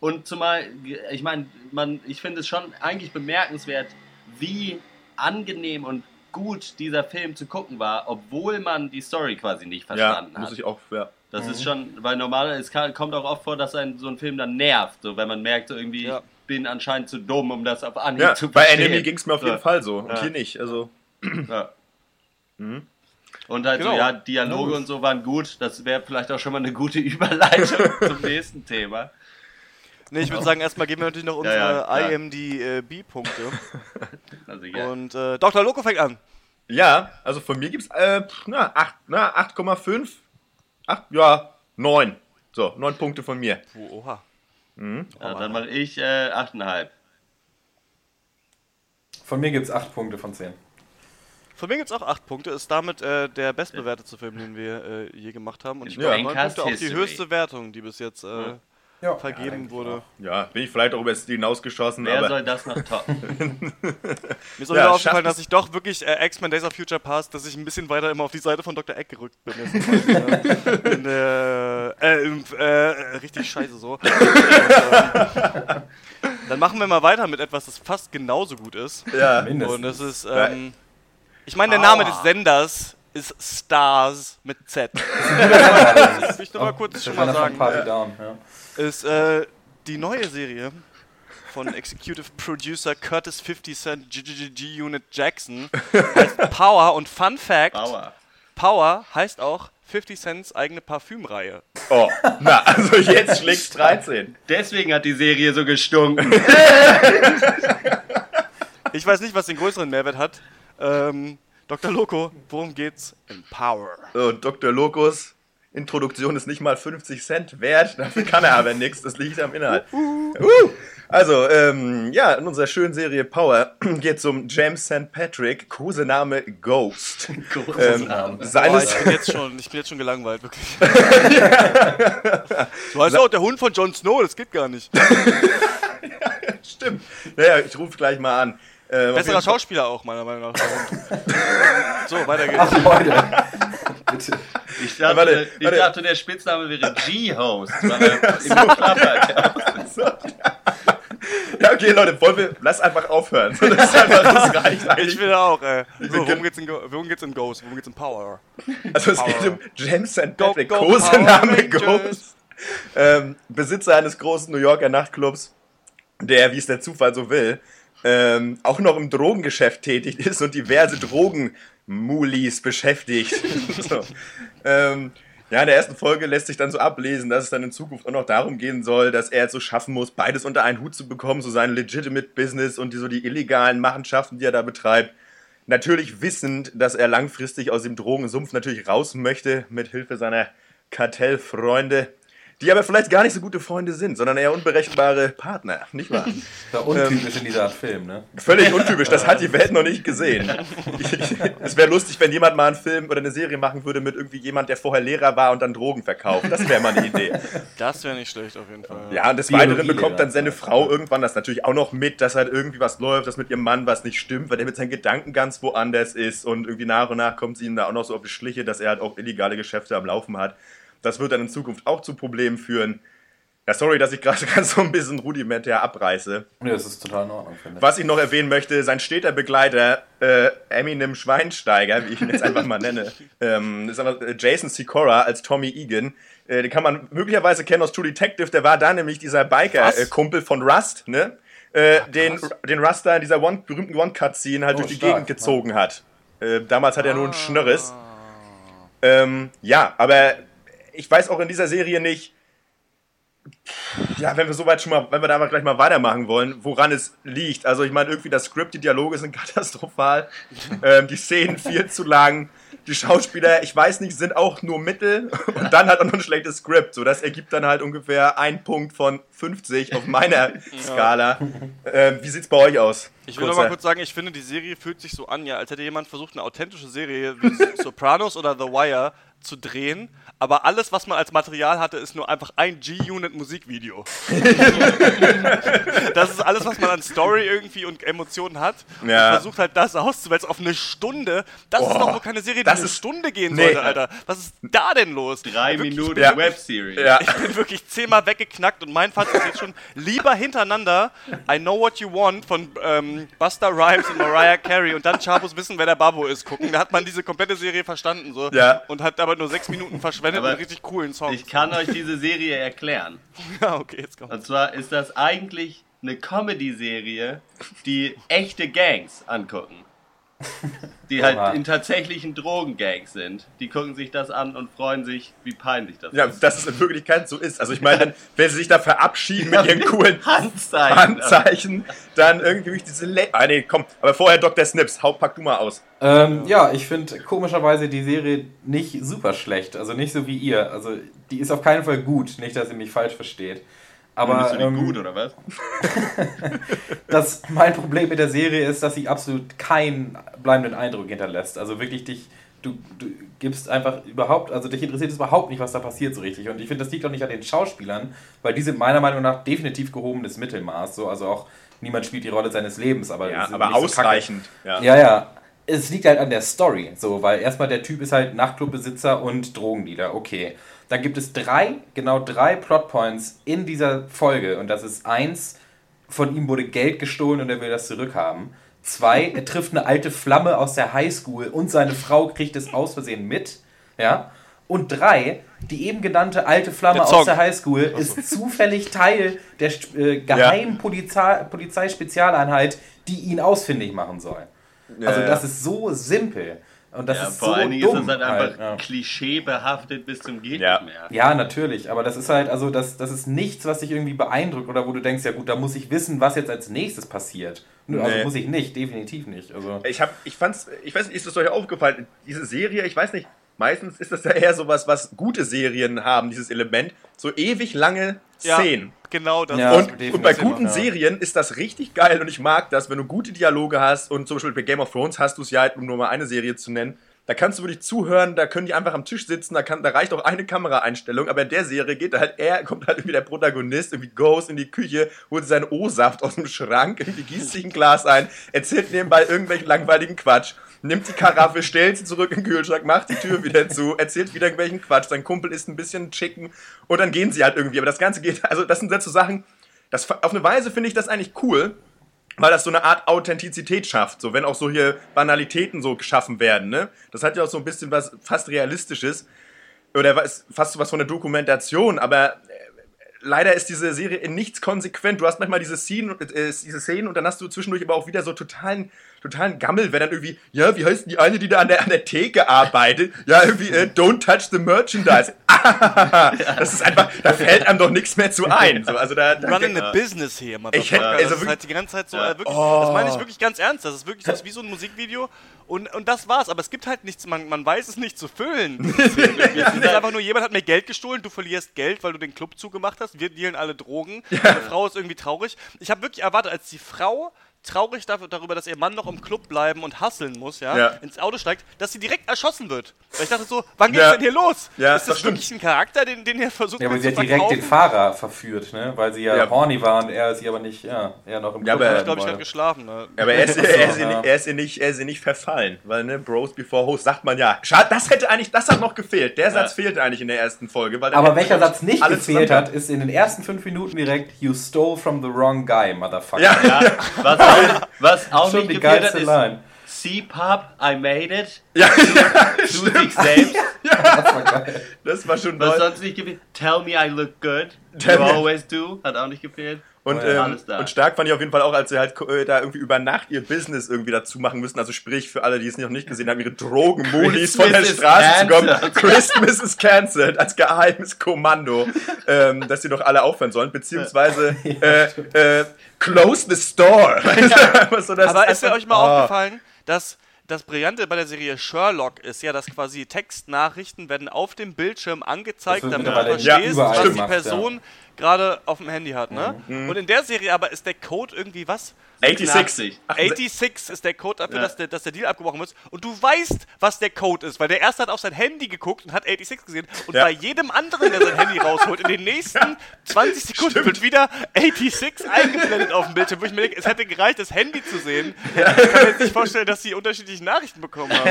[SPEAKER 2] Ja. Und zumal, ich meine, man, ich finde es schon eigentlich bemerkenswert, wie angenehm und gut dieser Film zu gucken war, obwohl man die Story quasi nicht
[SPEAKER 1] ja,
[SPEAKER 2] verstanden
[SPEAKER 1] muss
[SPEAKER 2] hat.
[SPEAKER 1] ich auch, ja.
[SPEAKER 2] Das ist schon, weil normalerweise, es kann, kommt auch oft vor, dass ein, so ein Film dann nervt, so wenn man merkt, so irgendwie,
[SPEAKER 3] Ja.
[SPEAKER 2] ich bin anscheinend zu dumm, um das auf Anhieb
[SPEAKER 1] Ja,
[SPEAKER 2] zu
[SPEAKER 1] bei
[SPEAKER 2] verstehen.
[SPEAKER 1] Enemy ging es mir auf jeden
[SPEAKER 2] Ja.
[SPEAKER 1] Fall so. Und
[SPEAKER 2] Ja.
[SPEAKER 1] hier nicht. Also,
[SPEAKER 2] Ja.
[SPEAKER 1] Mhm.
[SPEAKER 2] Und halt
[SPEAKER 3] Genau.
[SPEAKER 2] so, ja, Dialoge
[SPEAKER 4] Ja,
[SPEAKER 2] und so waren gut. Das wäre vielleicht auch schon mal eine gute [LAUGHS] Überleitung zum nächsten Thema.
[SPEAKER 3] Nee, ich würde sagen, erstmal geben wir natürlich noch unsere
[SPEAKER 2] Ja, ja.
[SPEAKER 3] IMDb-Punkte.
[SPEAKER 2] Also, [LAUGHS] ja.
[SPEAKER 3] Und äh, Dr. Loco fängt an.
[SPEAKER 1] ja, also von mir gibt es äh, pff, na, acht- na, 8,5. 8, ja, 9. So, 9 Punkte von mir.
[SPEAKER 3] Oh, oha.
[SPEAKER 2] ja, dann mache ich äh, 8,5.
[SPEAKER 4] Von mir gibt es 8 Punkte von 10.
[SPEAKER 3] Von mir gibt es auch 8 Punkte. Ist damit äh, der bestbewertete Film, den wir äh, je gemacht haben. Und ich
[SPEAKER 2] In
[SPEAKER 3] glaube, 9
[SPEAKER 2] Brancast
[SPEAKER 3] Punkte auch die höchste Wertung, die bis jetzt äh,
[SPEAKER 4] Ja,
[SPEAKER 3] vergeben
[SPEAKER 4] eigentlich
[SPEAKER 3] wurde.
[SPEAKER 4] auch.
[SPEAKER 1] Ja, bin ich vielleicht auch über das Ziel hinausgeschossen,
[SPEAKER 2] Wer
[SPEAKER 1] aber
[SPEAKER 2] soll das noch toppen? [LAUGHS]
[SPEAKER 3] Mir ist auch
[SPEAKER 1] Ja,
[SPEAKER 3] wieder aufgefallen, dass ich doch wirklich äh, X-Men Days of Future Past, dass ich ein bisschen weiter immer auf die Seite von Dr. Egg gerückt bin. Jetzt äh, in äh, äh, richtig scheiße so. [LAUGHS] Und, ähm, dann machen wir mal weiter mit etwas, das fast genauso gut ist.
[SPEAKER 1] ja.
[SPEAKER 4] Mindestens.
[SPEAKER 3] Und das ist, ähm, ich meine, der Name des Senders ist Stars mit Z. das [LAUGHS] will ich nur mal kurz schon mal sagen.
[SPEAKER 4] Party Down, ja.
[SPEAKER 3] Ist äh, die neue Serie von Executive Producer Curtis 50 Cent GGG Unit Jackson [LAUGHS] heißt Power und Fun Fact,
[SPEAKER 2] Bauer.
[SPEAKER 3] Power heißt auch 50 Cents eigene Parfümreihe.
[SPEAKER 1] Oh, na, also jetzt schlägt's 13.
[SPEAKER 2] Deswegen hat die Serie so gestunken. [LAUGHS]
[SPEAKER 3] Ich weiß nicht, was den größeren Mehrwert hat. Ähm, Dr. Loco, worum geht's in Power?
[SPEAKER 1] So, Dr. Locus, Introduktion ist nicht mal 50 Cent wert, dafür kann er aber nichts, das liegt am Inhalt. Uh. Also, ähm, ja, in unserer schönen Serie Power [CLEARS THROAT] geht es um James St. Patrick, Kosename Ghost. [LAUGHS] Ähm,
[SPEAKER 3] Boah,
[SPEAKER 1] seines,
[SPEAKER 3] ich bin jetzt schon, ich bin jetzt schon gelangweilt, wirklich. [LAUGHS] du heißt auch der Hund von Jon Snow, das geht gar nicht. [LAUGHS]
[SPEAKER 1] stimmt. Naja, ich rufe gleich mal an. Ähm, auf
[SPEAKER 3] Besserer Schauspieler auch, meiner Meinung nach. so, weiter geht's.
[SPEAKER 4] Ach, Leute. Bitte.
[SPEAKER 2] Ich dachte,
[SPEAKER 1] warte,
[SPEAKER 2] ich
[SPEAKER 1] warte.
[SPEAKER 2] dachte der Spitzname wäre [LAUGHS] G-Host. weil er [LAUGHS] immer klappert.
[SPEAKER 1] Ja, okay, Leute, wollen wir, lass einfach aufhören. Das, ist einfach, das [LAUGHS] reicht
[SPEAKER 3] Ich finde auch, äh, so, worum, geht's in, Go- worum geht's in Ghost? Worum geht's in Power?
[SPEAKER 1] Also es geht
[SPEAKER 3] Power.
[SPEAKER 1] um James St.
[SPEAKER 3] Go,
[SPEAKER 1] Patrick,
[SPEAKER 3] go,
[SPEAKER 1] Kosename
[SPEAKER 3] Power Rangers.
[SPEAKER 1] Ghost. Ähm, Besitzer eines großen New Yorker Nachtclubs, der, wie es der Zufall so will, ähm, auch noch im Drogengeschäft tätig [LAUGHS] ist und diverse Drogenmulis beschäftigt. [LAUGHS] so. ähm, ja, in der ersten Folge lässt sich dann so ablesen, dass es dann in Zukunft auch noch darum gehen soll, dass er es so schaffen muss, beides unter einen Hut zu bekommen, so sein legitimate Business und die, so die illegalen Machenschaften, die er da betreibt. Natürlich wissend, dass er langfristig aus dem Drogensumpf natürlich raus möchte, mit Hilfe seiner Kartellfreunde, die aber vielleicht gar nicht so gute Freunde sind, sondern eher unberechenbare Partner, nicht wahr? [LAUGHS]
[SPEAKER 4] Das war untypisch in dieser Art Film, ne?
[SPEAKER 1] Völlig untypisch, das hat die Welt noch nicht gesehen. Ich, [LAUGHS] ich, es wäre lustig, wenn jemand mal einen Film oder eine Serie machen würde mit irgendwie jemand, der vorher Lehrer war und dann Drogen verkauft. Das wäre mal eine Idee.
[SPEAKER 3] Das wäre nicht schlecht auf jeden Fall.
[SPEAKER 1] Ja, und des
[SPEAKER 4] Biologie
[SPEAKER 1] Weiteren bekommt dann seine Frau irgendwann das natürlich auch noch mit, dass halt irgendwie was läuft, dass mit ihrem Mann was nicht stimmt, weil der mit seinen Gedanken ganz woanders ist und irgendwie nach und nach kommt sie ihm da auch noch so auf die Schliche, dass er halt auch illegale Geschäfte am Laufen hat. Das wird dann in Zukunft auch zu Problemen führen. Ja, sorry, dass ich gerade [LAUGHS] ganz so ein bisschen rudimentär abreiße.
[SPEAKER 4] Ja, das ist total in Ordnung, finde ich.
[SPEAKER 1] Was ich noch erwähnen möchte, sein steter Begleiter, äh, Eminem Schweinsteiger, wie ich ihn jetzt einfach mal [LAUGHS] nenne, ähm, ist aber äh, Jason Sikora als Tommy Egan. Äh, den kann man möglicherweise kennen aus True Detective, der war da nämlich dieser? Biker-Kumpel von Rust, ne? Äh, den, den Rust da in dieser one, berühmten One-Cut-Scene halt
[SPEAKER 4] Oh,
[SPEAKER 1] durch die
[SPEAKER 4] stark,
[SPEAKER 1] Gegend gezogen hat. Äh, damals hat er nur einen Schnörres. Ähm, ja, aber ich weiß auch in dieser Serie nicht, Ja, wenn wir soweit schon mal, wenn wir da aber gleich mal weitermachen wollen, woran es liegt. Also ich meine, irgendwie das Skript, die Dialoge sind [LAUGHS] katastrophal, ähm, die Szenen viel zu lang, die Schauspieler, ich weiß nicht, sind auch nur Mittel und dann hat auch noch ein schlechtes Skript. So, das ergibt dann halt ungefähr ein Punkt von 50 auf meiner Skala. Ähm, wie sieht's bei euch aus?
[SPEAKER 3] Ich will noch
[SPEAKER 1] Kurzer-
[SPEAKER 3] mal kurz sagen, ich finde, die Serie fühlt sich so an, ja, als hätte jemand versucht, eine authentische Serie wie [LAUGHS] Sopranos oder The Wire zu drehen, aber alles, was man als Material hatte, ist nur einfach ein G-Unit Musikvideo. [LAUGHS] das ist alles, was man an Story irgendwie und Emotionen hat. Und
[SPEAKER 1] Ja.
[SPEAKER 3] versucht halt das auszuwälzen auf eine Stunde. Das ist
[SPEAKER 1] Boah,
[SPEAKER 3] doch wohl keine Serie, die
[SPEAKER 1] das
[SPEAKER 3] eine
[SPEAKER 1] ist-
[SPEAKER 3] Stunde gehen
[SPEAKER 1] Nee.
[SPEAKER 3] sollte, Alter. Was ist da denn los?
[SPEAKER 2] Drei
[SPEAKER 3] Wirklich,
[SPEAKER 2] Minuten
[SPEAKER 1] ja.
[SPEAKER 2] Webseries.
[SPEAKER 1] Ja.
[SPEAKER 3] ich bin wirklich zehnmal weggeknackt und mein Fazit ist jetzt schon lieber hintereinander I Know What You Want von ähm, Buster Rhymes und Mariah Carey und dann Chabos Wissen, wer der Babo ist, gucken. Da hat man diese komplette Serie verstanden so
[SPEAKER 1] Ja.
[SPEAKER 3] und hat aber nur sechs Minuten verschwendet
[SPEAKER 2] Aber
[SPEAKER 3] mit richtig coolen Songs.
[SPEAKER 2] Ich kann euch diese Serie erklären. [LAUGHS]
[SPEAKER 3] ja, okay, jetzt kommt.
[SPEAKER 2] Und zwar ist das eigentlich eine Comedy-Serie, die echte Gangs angucken. Die
[SPEAKER 4] Oha.
[SPEAKER 2] halt in tatsächlichen Drogengangs sind. Die gucken sich das an und freuen sich, wie peinlich das
[SPEAKER 1] Ja,
[SPEAKER 2] ist.
[SPEAKER 1] dass es in Wirklichkeit so ist. Also ich meine, wenn sie sich da verabschieden mit ihren coolen
[SPEAKER 2] Handzeichen.
[SPEAKER 1] Handzeichen, dann irgendwie durch diese Le Ah nee, komm, aber vorher Dr. Snips, hau, pack du mal aus.
[SPEAKER 4] Ähm, ja, ich finde komischerweise die Serie nicht super schlecht. Also nicht so wie ihr. Also die ist auf keinen Fall gut. Nicht, dass ihr mich falsch versteht. Aber ähm,
[SPEAKER 2] gut, oder was? [LAUGHS]
[SPEAKER 4] das, mein Problem mit der Serie ist, dass sie absolut keinen bleibenden Eindruck hinterlässt. Also wirklich dich, du, du gibst einfach überhaupt, also dich interessiert es überhaupt nicht, was da passiert so richtig. Und ich finde, das liegt auch nicht an den Schauspielern, weil die sind meiner Meinung nach definitiv gehobenes Mittelmaß. So, also auch niemand spielt die Rolle seines Lebens, aber,
[SPEAKER 1] Ja, aber
[SPEAKER 4] nicht so
[SPEAKER 1] ausreichend. Ja.
[SPEAKER 4] Ja, ja. Es liegt halt an der Story, so, weil erstmal der Typ ist halt Nachtclubbesitzer und Drogendealer, okay. Dann gibt es drei, genau drei Plotpoints in dieser Folge und das ist eins, von ihm wurde Geld gestohlen und er will das zurückhaben. Zwei, er trifft eine alte Flamme aus der Highschool und seine Frau kriegt es aus Versehen mit, ja. Und drei, die eben genannte alte Flamme
[SPEAKER 3] Der
[SPEAKER 4] aus
[SPEAKER 1] Also.
[SPEAKER 4] Der Highschool ist zufällig Teil der äh, geheimen Polizei Polizeispezialeinheit, die ihn ausfindig machen soll. Also
[SPEAKER 1] Ja,
[SPEAKER 4] das
[SPEAKER 1] ja.
[SPEAKER 4] ist so simpel und das
[SPEAKER 2] Ja,
[SPEAKER 4] ist
[SPEAKER 2] vor
[SPEAKER 4] so
[SPEAKER 2] allen Dingen
[SPEAKER 4] dumm.
[SPEAKER 2] ist das halt einfach
[SPEAKER 4] ja.
[SPEAKER 2] klischeebehaftet bis zum geht
[SPEAKER 1] Ja.
[SPEAKER 2] mehr.
[SPEAKER 4] ja, natürlich, aber das ist halt, also das, das ist nichts, was dich irgendwie beeindruckt oder wo du denkst, ja gut, da muss ich wissen, was jetzt als nächstes passiert. Also
[SPEAKER 1] Nee.
[SPEAKER 4] muss ich nicht, definitiv nicht. Also
[SPEAKER 1] Ich hab, ich fand's, ich weiß nicht, ist es euch aufgefallen, diese Serie, ich weiß nicht, meistens ist das ja eher sowas, was gute Serien haben, dieses Element, so ewig lange Szenen.
[SPEAKER 3] Genau das.
[SPEAKER 4] Ja.
[SPEAKER 1] Und, und bei guten
[SPEAKER 4] ja.
[SPEAKER 1] Serien ist das richtig geil und ich mag das, wenn du gute Dialoge hast und zum Beispiel bei Game of Thrones hast du es ja halt, um nur mal eine Serie zu nennen. Da kannst du wirklich zuhören, da können die einfach am Tisch sitzen, da, kann, da reicht auch eine Kameraeinstellung, aber in der Serie geht da halt er, kommt halt irgendwie der Protagonist, irgendwie goes in die Küche, holt seinen O-Saft aus dem Schrank, irgendwie gießt sich ein Glas ein, erzählt nebenbei irgendwelchen langweiligen Quatsch, nimmt die Karaffe, stellt sie zurück in den Kühlschrank, macht die Tür wieder zu, erzählt wieder irgendwelchen Quatsch, sein Kumpel isst ein bisschen Chicken und dann gehen sie halt irgendwie. Aber das Ganze geht, also das sind so Sachen, das, auf eine Weise finde ich das eigentlich cool, weil das so eine Art Authentizität schafft. So, wenn auch so hier Banalitäten so geschaffen werden, ne? Das hat ja auch so ein bisschen was fast Realistisches. Oder was, fast was von der Dokumentation, aber äh, leider ist diese Serie in nichts konsequent. Du hast manchmal diese Szenen, äh, diese Szenen und dann hast du zwischendurch aber auch wieder so totalen, totalen Gammel, wenn dann irgendwie, ja, wie heißt denn die eine, die da an der, an der Theke arbeitet? Ja, irgendwie, äh, don't touch the merchandise. [LAUGHS] das ist einfach, da fällt einem doch nichts mehr zu ein. So, also da, da
[SPEAKER 3] Running a business hier, Motherfucker.
[SPEAKER 1] Ich hätte- also
[SPEAKER 3] das ist
[SPEAKER 1] wirklich-
[SPEAKER 3] halt die ganze Zeit so,
[SPEAKER 2] Ja.
[SPEAKER 3] äh, wirklich,
[SPEAKER 1] Oh.
[SPEAKER 3] das meine ich wirklich ganz ernst. Das ist wirklich das ist wie so ein Musikvideo und, und das war's. Aber es gibt halt nichts, man, man weiß es nicht zu füllen. [LAUGHS] es ist einfach nur, jemand hat mir Geld gestohlen, du verlierst Geld, weil du den Club zugemacht hast, wir dealen alle Drogen, deine Frau ist irgendwie traurig. Ich habe wirklich erwartet, als die Frau traurig darüber, dass ihr Mann noch im Club bleiben und hasseln muss, ja,
[SPEAKER 1] Ja.
[SPEAKER 3] ins Auto steigt, dass sie direkt erschossen wird. Weil ich dachte so, wann geht's
[SPEAKER 1] Ja.
[SPEAKER 3] denn hier los?
[SPEAKER 1] Ja,
[SPEAKER 3] ist das,
[SPEAKER 1] das
[SPEAKER 3] wirklich ein Charakter, den, den ihr versucht
[SPEAKER 4] ja, aber sie hat direkt
[SPEAKER 3] verkaufen?
[SPEAKER 4] den Fahrer verführt, ne? Weil sie ja,
[SPEAKER 1] Ja.
[SPEAKER 4] horny war und er sie aber nicht, ja, er noch im
[SPEAKER 1] Ja,
[SPEAKER 4] Club
[SPEAKER 1] aber-
[SPEAKER 3] Ich glaube, ich habe geschlafen. Ne?
[SPEAKER 1] Aber er ist, [LAUGHS] er, ist ihr
[SPEAKER 4] Ja.
[SPEAKER 1] nicht, er, ist ihr nicht, er ist ihr nicht verfallen, weil, ne, Bros before Host sagt man ja. Schade, das hätte eigentlich, das hat noch gefehlt. Der Satz fehlte eigentlich in der ersten Folge. Weil
[SPEAKER 4] Aber welcher Satz nicht
[SPEAKER 1] alles
[SPEAKER 4] gefehlt hat, ist in den ersten fünf Minuten direkt You stole from the wrong guy, Motherfucker.
[SPEAKER 1] Ja,
[SPEAKER 2] Ja, [LAUGHS] was was auch
[SPEAKER 4] Schon
[SPEAKER 2] nicht gefehlt hat, ist
[SPEAKER 4] Line.
[SPEAKER 2] C-Pop, I made it.
[SPEAKER 1] ja,
[SPEAKER 2] Zu sich selbst.
[SPEAKER 4] Das war geil.
[SPEAKER 1] das war schon
[SPEAKER 2] Was
[SPEAKER 1] neu.
[SPEAKER 2] sonst nicht gefehlt? Tell me I look good.
[SPEAKER 1] Tell
[SPEAKER 2] you
[SPEAKER 1] me-
[SPEAKER 2] always do. Hat auch nicht gefehlt.
[SPEAKER 1] Und,
[SPEAKER 4] Oh ja,
[SPEAKER 1] ähm, und stark fand ich auf jeden Fall auch, als sie halt äh, da irgendwie über Nacht ihr Business irgendwie dazu machen müssen. Also sprich, für alle, die es noch nicht gesehen haben, ihre Drogenmulis von der Straße zu kommen. Christmas is cancelled als geheimes Kommando, ähm, dass sie doch alle aufhören sollen. Beziehungsweise [LAUGHS] äh, äh, close the store. Einfach [LAUGHS] so,
[SPEAKER 3] Aber ist mir euch mal
[SPEAKER 1] Oh.
[SPEAKER 3] aufgefallen, dass das Brillante bei der Serie Sherlock ist ja, dass quasi Textnachrichten werden auf dem Bildschirm angezeigt, damit du verstehst,
[SPEAKER 1] überall
[SPEAKER 3] was die Person gerade auf dem Handy hat. Ne? Und in der Serie aber ist der Code irgendwie was?
[SPEAKER 1] 86.
[SPEAKER 3] 86 ist der Code dafür,
[SPEAKER 2] Ja.
[SPEAKER 3] dass, der, dass der Deal abgebrochen wird. Und du weißt, was der Code ist, weil der erste hat auf sein Handy geguckt und hat 86 gesehen. Und
[SPEAKER 1] Ja.
[SPEAKER 3] bei jedem anderen, der sein Handy rausholt, in den nächsten 20 Sekunden wird wieder 86 eingeblendet auf dem Bildschirm, wo ich mir denke, es hätte gereicht, das Handy zu sehen. Ich kann mir jetzt nicht vorstellen, dass sie unterschiedliche Nachrichten bekommen haben.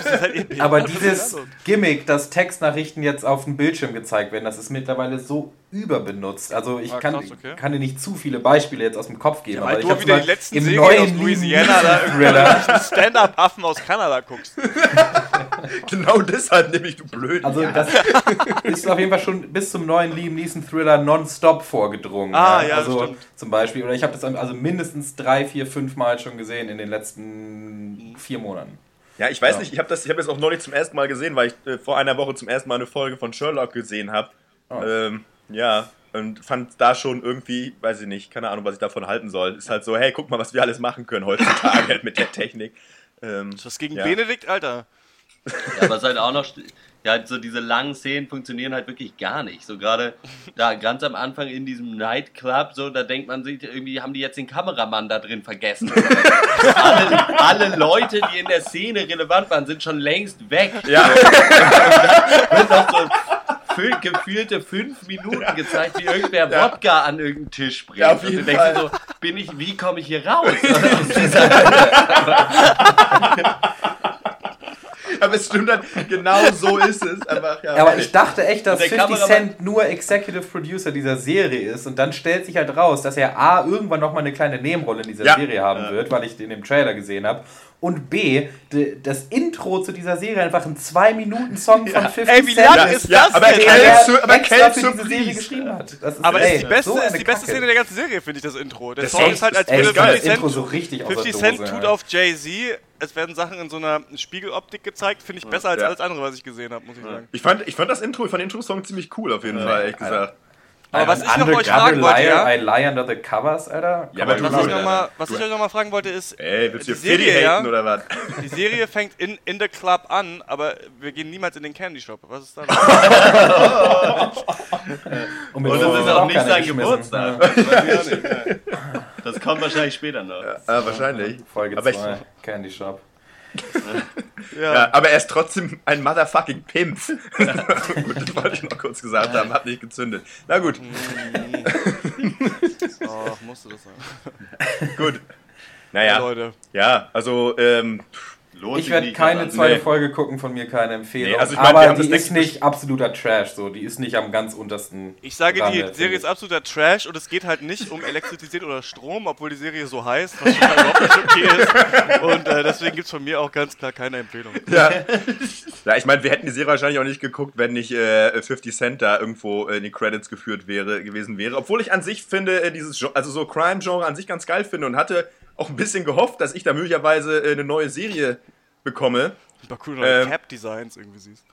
[SPEAKER 3] Ist halt
[SPEAKER 4] Aber dieses? Gimmick, dass Textnachrichten jetzt auf dem Bildschirm gezeigt werden, das ist mittlerweile so überbenutzt. Also ich
[SPEAKER 3] Ah,
[SPEAKER 4] kann,
[SPEAKER 3] krass, okay.
[SPEAKER 4] kann dir nicht zu viele Beispiele jetzt aus dem Kopf geben.
[SPEAKER 3] Ja, weil
[SPEAKER 4] aber
[SPEAKER 3] du
[SPEAKER 4] ich
[SPEAKER 3] wieder die letzten
[SPEAKER 4] im
[SPEAKER 3] Serien aus
[SPEAKER 4] neuen
[SPEAKER 3] Louisiana da. Stand-Up-Affen aus Kanada guckst. [LAUGHS]
[SPEAKER 1] Genau deshalb nämlich, du blöd.
[SPEAKER 4] Also das ist auf jeden Fall schon bis zum neuen Liam Neeson Thriller nonstop vorgedrungen.
[SPEAKER 3] Ah, ja,
[SPEAKER 4] also
[SPEAKER 3] stimmt.
[SPEAKER 4] zum Beispiel, oder ich habe das also mindestens drei, vier, fünf Mal schon gesehen in den letzten vier Monaten.
[SPEAKER 1] Ja, ich weiß
[SPEAKER 4] Ja.
[SPEAKER 1] nicht, ich habe das, ich habe das auch neulich zum ersten Mal gesehen, weil ich äh, vor einer Woche zum ersten Mal eine Folge von Sherlock gesehen habe.
[SPEAKER 4] Oh.
[SPEAKER 1] Ähm, ja, und fand da schon irgendwie, weiß ich nicht, keine Ahnung, was ich davon halten soll. Ist halt so, hey, guck mal, was wir alles machen können heutzutage [LAUGHS] halt mit der Technik. Ähm,
[SPEAKER 3] Was gegen
[SPEAKER 1] Ja.
[SPEAKER 3] Benedikt, Alter?
[SPEAKER 2] Ja, was halt auch noch, ja, halt so diese langen Szenen funktionieren halt wirklich gar nicht. So gerade da ganz am Anfang in diesem Nightclub, so, da denkt man sich, irgendwie haben die jetzt den Kameramann da drin vergessen. [LAUGHS] alle, alle Leute, die in der Szene relevant waren, sind schon längst weg.
[SPEAKER 1] ja,
[SPEAKER 2] Wird noch so [LAUGHS] gefühlte fünf Minuten gezeigt, wie irgendwer
[SPEAKER 1] Ja.
[SPEAKER 2] Wodka an irgendeinen Tisch bringt.
[SPEAKER 1] Ja, auf
[SPEAKER 2] Und
[SPEAKER 1] jeden
[SPEAKER 2] du denkst
[SPEAKER 1] Fall.
[SPEAKER 2] dir so, bin ich, wie komme ich hier raus? [LAUGHS] [LAUGHS]
[SPEAKER 1] Aber es stimmt halt, genau so ist es. Einfach, ja,
[SPEAKER 4] Aber ich dachte echt, dass
[SPEAKER 2] Und der
[SPEAKER 4] 50
[SPEAKER 2] Kameramann-
[SPEAKER 4] Cent nur Executive Producer dieser Serie ist und dann stellt sich halt raus, dass er A, irgendwann nochmal eine kleine Nebenrolle in dieser
[SPEAKER 1] Ja.
[SPEAKER 4] Serie haben wird, weil ich den im Trailer gesehen habe. Und B, das Intro zu dieser Serie einfach ein 2-Minuten-Song von 50
[SPEAKER 3] Ey, wie
[SPEAKER 4] Cent
[SPEAKER 3] lang
[SPEAKER 1] Ja,
[SPEAKER 3] ist
[SPEAKER 1] ja,
[SPEAKER 3] das
[SPEAKER 1] aber
[SPEAKER 3] denn?
[SPEAKER 1] Kelly
[SPEAKER 4] der
[SPEAKER 1] aber
[SPEAKER 4] extra für diese Serie geschrieben hat. Das ist,
[SPEAKER 3] Aber
[SPEAKER 4] ey,
[SPEAKER 3] ist die beste,
[SPEAKER 4] so
[SPEAKER 3] ist die beste
[SPEAKER 4] Kacke.
[SPEAKER 3] Szene der ganzen Serie, finde ich, das Intro. Der
[SPEAKER 1] Das
[SPEAKER 3] Song
[SPEAKER 1] ist
[SPEAKER 3] halt, als würde
[SPEAKER 1] geil.
[SPEAKER 3] 50
[SPEAKER 4] das Intro
[SPEAKER 3] Cent,
[SPEAKER 4] so richtig aus der
[SPEAKER 3] 50
[SPEAKER 4] Dose.
[SPEAKER 3] Cent
[SPEAKER 4] ja.
[SPEAKER 3] tut auf Jay-Z. Es werden Sachen in so einer Spiegeloptik gezeigt. Finde ich besser als
[SPEAKER 1] Ja.
[SPEAKER 3] alles andere, was ich gesehen habe, muss ich sagen.
[SPEAKER 1] Ich fand, ich fand das Intro, ich fand den Intro-Song ziemlich cool auf jeden Fall, ehrlich gesagt.
[SPEAKER 3] Aber was ich noch euch fragen wollte,
[SPEAKER 4] liar,
[SPEAKER 3] ja?
[SPEAKER 4] I lie under the covers, Alter.
[SPEAKER 1] Ja, aber
[SPEAKER 3] Was ich, noch mal, was ich euch nochmal fragen wollte, ist,
[SPEAKER 1] Ey, willst du
[SPEAKER 3] Die Serie,
[SPEAKER 1] haten
[SPEAKER 3] ja?
[SPEAKER 1] oder was?
[SPEAKER 3] die Serie fängt in, in the Club an, aber wir gehen niemals in den Candy Shop. Was ist da? [LAUGHS]
[SPEAKER 4] Und, Soße
[SPEAKER 2] es ist auch nicht sein. Geburtstag.
[SPEAKER 4] Ja.
[SPEAKER 2] Das [LAUGHS] weiß ich auch nicht. Das kommt wahrscheinlich später noch.
[SPEAKER 1] Ah, wahrscheinlich.
[SPEAKER 4] Folge
[SPEAKER 1] Aber ich-
[SPEAKER 4] 2, Candy Shop.
[SPEAKER 1] Ja, aber er ist trotzdem ein motherfucking Pimp. [LAUGHS] gut, das wollte ich noch kurz gesagt haben, hat nicht gezündet. Na gut,
[SPEAKER 3] Oh, musste das sein.
[SPEAKER 1] gut.
[SPEAKER 3] Ja,
[SPEAKER 1] Naja,
[SPEAKER 3] Leute.
[SPEAKER 1] ja, also, ähm,
[SPEAKER 2] Lohnt
[SPEAKER 4] Ich werde keine zweite
[SPEAKER 1] Nee.
[SPEAKER 4] Folge gucken, von mir keine Empfehlung.
[SPEAKER 1] Nee, also ich meine, wir
[SPEAKER 4] aber
[SPEAKER 1] das
[SPEAKER 4] die ist nicht absoluter Trash, so. Die ist nicht am ganz untersten.
[SPEAKER 3] Ich sage,
[SPEAKER 4] Rande,
[SPEAKER 3] die Serie ist absoluter Trash und es geht halt nicht um Elektrizität oder Strom, obwohl die Serie so heißt, was schon überhaupt nicht okay ist. Und äh, deswegen gibt es von mir auch ganz klar keine Empfehlung.
[SPEAKER 1] ja. ja, ich meine, wir hätten die Serie wahrscheinlich auch nicht geguckt, wenn nicht äh, 50 Cent da irgendwo in die Credits geführt wäre, gewesen wäre. Obwohl ich an sich finde, äh, dieses, also so Crime-Genre an sich ganz geil finde und hatte auch ein bisschen gehofft, dass ich da möglicherweise äh, eine neue Serie bekomme.
[SPEAKER 3] Ein paar coole
[SPEAKER 1] Ähm,
[SPEAKER 3] Cap-Designs irgendwie siehst.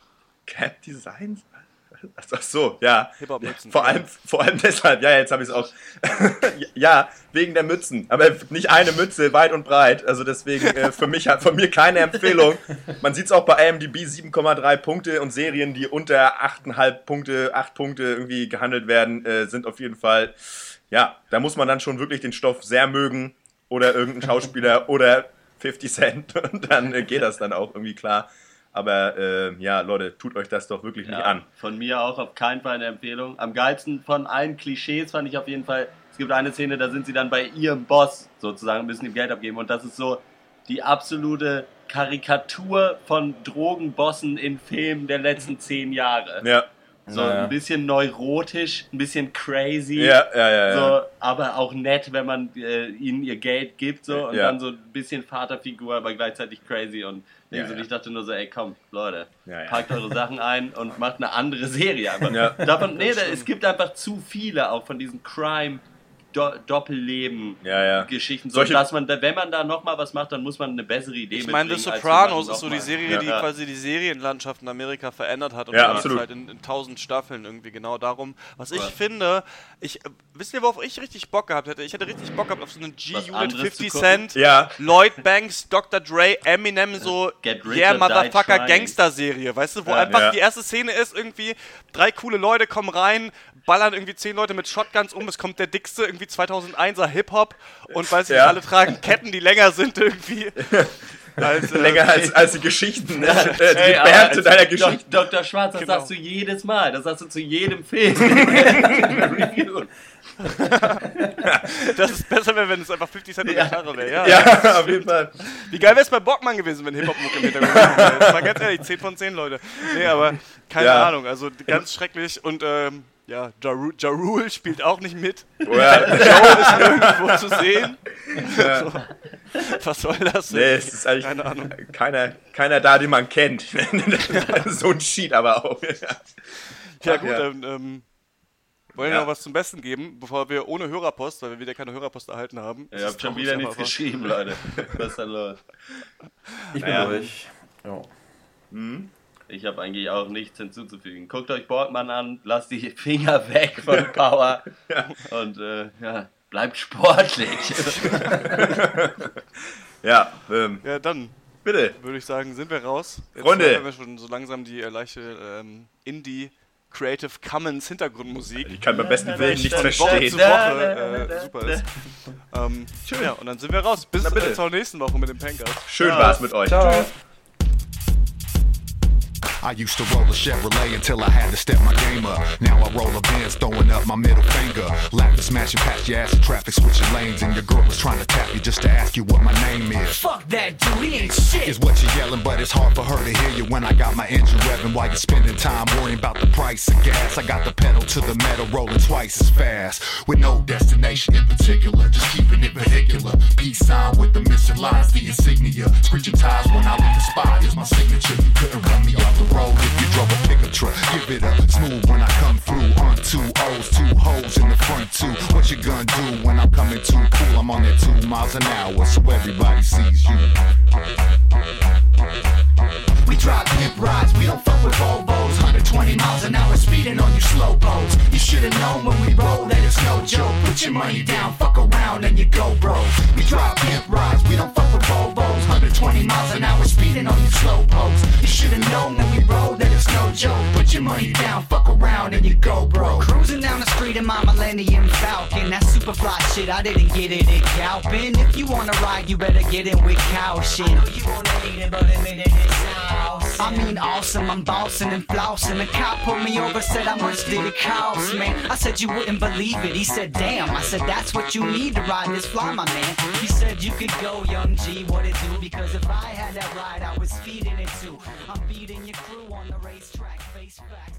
[SPEAKER 1] Cap Designs? [LAUGHS] Ach so, ja. Vor allem, vor allem [LAUGHS] deshalb, ja, jetzt habe ich es auch. [LAUGHS] ja, wegen der Mützen. Aber nicht eine Mütze, weit und breit. Also deswegen äh, für mich hat von mir keine Empfehlung. Man sieht es auch bei IMDb 7,3 Punkte und Serien, die unter 8,5 Punkte, 8 Punkte irgendwie gehandelt werden, äh, sind auf jeden Fall. Ja, da muss man dann schon wirklich den Stoff sehr mögen oder irgendein Schauspieler [LAUGHS] oder 50 Cent [LAUGHS] und dann äh, geht das dann auch irgendwie klar. Aber äh, ja, Leute, tut euch das doch wirklich nicht
[SPEAKER 2] Ja,
[SPEAKER 1] an.
[SPEAKER 2] Von mir auch auf keinen Fall eine Empfehlung. Am geilsten von allen Klischees fand ich auf jeden Fall, es gibt eine Szene, da sind sie dann bei ihrem Boss sozusagen, müssen ihm Geld abgeben und das ist so die absolute Karikatur von Drogenbossen in Filmen der letzten zehn Jahre.
[SPEAKER 1] Ja,
[SPEAKER 2] So
[SPEAKER 4] Naja.
[SPEAKER 2] ein bisschen neurotisch, ein bisschen crazy.
[SPEAKER 1] ja, ja, ja.
[SPEAKER 2] So, aber auch nett, wenn man äh, ihnen ihr Geld gibt so und dann so ein bisschen Vaterfigur, aber gleichzeitig crazy und
[SPEAKER 1] Ja, ja.
[SPEAKER 2] ich dachte nur so, ey komm, Leute, packt eure Sachen ein und macht eine andere Serie einfach. Davon, nee, da, es gibt einfach zu viele auch von diesen Crime Do Doppelleben
[SPEAKER 1] Ja, ja.
[SPEAKER 2] Geschichten, so dass man, da- wenn man da nochmal was macht, dann muss man eine bessere Idee
[SPEAKER 3] Ich meine, The
[SPEAKER 2] mitbringen, als
[SPEAKER 3] Sopranos ist so die. Serie,
[SPEAKER 1] Ja.
[SPEAKER 3] die
[SPEAKER 2] Ja.
[SPEAKER 3] quasi die Serienlandschaft in Amerika verändert hat und
[SPEAKER 1] Ja, absolut.
[SPEAKER 3] halt in, in tausend Staffeln irgendwie genau darum. Was ich finde, ich äh, wisst ihr, worauf ich richtig Bock gehabt hätte? Ich hätte richtig Bock gehabt auf so einen G-Unit
[SPEAKER 2] anderes
[SPEAKER 3] 50
[SPEAKER 2] zu
[SPEAKER 3] Cent,
[SPEAKER 1] Ja.
[SPEAKER 3] Lloyd Banks, Dr. Dre, Eminem, so Yeah, Motherfucker. Gangster-Serie, weißt du, wo
[SPEAKER 2] Ja.
[SPEAKER 3] einfach
[SPEAKER 1] Ja.
[SPEAKER 3] die erste Szene ist irgendwie, drei coole Leute kommen rein, ballern irgendwie zehn Leute mit Shotguns um, es kommt der dickste, irgendwie 2001er Hip-Hop und weiß ich,
[SPEAKER 1] Ja.
[SPEAKER 3] alle tragen Ketten, die länger sind irgendwie. [LAUGHS] Als, äh,
[SPEAKER 1] Länger als, als die Geschichten, ne? [LAUGHS] äh, die
[SPEAKER 2] Ey, aber
[SPEAKER 1] Bärte deiner
[SPEAKER 2] Dok-
[SPEAKER 1] Geschichten.
[SPEAKER 2] Dr. Schwarz, das
[SPEAKER 3] Genau.
[SPEAKER 2] sagst du jedes Mal. Das sagst du zu jedem Film. [LAUGHS]
[SPEAKER 3] Das ist besser, wäre, wenn es einfach 50 Cent und
[SPEAKER 2] Ja.
[SPEAKER 3] Gitarre wäre. Ja.
[SPEAKER 1] Ja, auf jeden Fall.
[SPEAKER 3] Wie geil wäre es bei Bockmann gewesen, wenn Hip-Hop-Muck im Hintergrund wäre. Das war ganz ehrlich, 10 von 10 Leute. Nee, aber keine
[SPEAKER 1] Ja.
[SPEAKER 3] Ahnung, also ganz schrecklich. Und ähm, ja, Ja Ru- Ja Rule spielt auch nicht mit.
[SPEAKER 1] Oder,
[SPEAKER 3] Joe ist nirgendwo zu sehen. So. Was soll das denn?
[SPEAKER 1] nee, es ist eigentlich
[SPEAKER 3] Keine Ahnung.
[SPEAKER 1] keiner, keiner da, den man kennt. [LAUGHS] so ein Cheat aber auch.
[SPEAKER 3] Ja
[SPEAKER 1] Ach,
[SPEAKER 3] gut,
[SPEAKER 1] ja.
[SPEAKER 3] dann ähm, wollen wir
[SPEAKER 1] Ja.
[SPEAKER 3] noch was zum Besten geben, bevor wir ohne Hörerpost, weil wir wieder keine Hörerpost erhalten haben.
[SPEAKER 2] Ihr habt schon wieder nichts geschrieben, Leute. Was ist da los?
[SPEAKER 4] Ich bin
[SPEAKER 2] Ja.
[SPEAKER 4] durch. Ja.
[SPEAKER 2] Ich habe eigentlich auch nichts hinzuzufügen. Guckt euch Borgmann an, lasst die Finger weg von Power und äh, ja, bleibt sportlich. [LAUGHS]
[SPEAKER 1] Ja, ähm,
[SPEAKER 3] Ja, dann
[SPEAKER 1] bitte.
[SPEAKER 3] würde ich sagen, sind wir raus. Jetzt
[SPEAKER 1] Freunde.
[SPEAKER 3] hören wir schon so langsam die äh, leichte ähm, Indie Creative Commons Hintergrundmusik.
[SPEAKER 1] Ich kann beim besten Willen nichts
[SPEAKER 3] Von Woche
[SPEAKER 1] verstehen.
[SPEAKER 3] zu Woche äh, super ist. Ähm, Ja, und dann sind wir raus. Bis äh, zur nächsten Woche mit dem Pankers.
[SPEAKER 1] Schön war's mit euch.
[SPEAKER 4] Ciao.
[SPEAKER 5] I used to roll a Chevrolet until I had to step my game up. Now I roll a Benz, throwing up my middle finger. Laughing, smashing past your ass in traffic, switching lanes. And your girl was trying to tap you just to ask you what my name is.
[SPEAKER 6] Fuck that dude, he ain't shit.
[SPEAKER 5] Is what you're yelling, but it's hard for her to hear you when I got my engine revving while you're spending time worrying about the price of gas. I got the pedal to the metal rolling twice as fast with no destination in particular, just keeping it vehicular. Peace sign with the missing lines, the insignia. Screeching tires when I leave the spot is my signature. You couldn't run me off the road if you drove a pickup truck. Give it up smooth when I come through on two O's, two hoes in the front too. What you gonna do when I'm coming too cool? I'm on that two miles an hour so everybody sees you. We drive pimp rides, we don't fuck with Volvos 120 miles an hour speeding on you slow boats You should've known when we roll that it's no joke Put your money down, fuck around and you go bro We drive pimp rides, we don't fuck with Volvos 120 miles an hour speeding on you slow boats You should've known when we roll that it's no joke Put your money down, fuck around and you go bro
[SPEAKER 6] Cruising down the street in my Millennium Falcon. That super fly shit, I didn't get it at Galpin. If you wanna ride, you better get in with caution. I know you wanna it, but admit it, it's house. I mean, awesome, I'm bossing and flossing. The cop pulled me over, said, How much did it cost, man? I said, You wouldn't believe it. He said, Damn. I said, That's what you need to ride this fly, my man. He said, You could go, young G, what it do? Because if I had that ride, I was feeding it too. I'm beating your crew on the racetrack, face facts.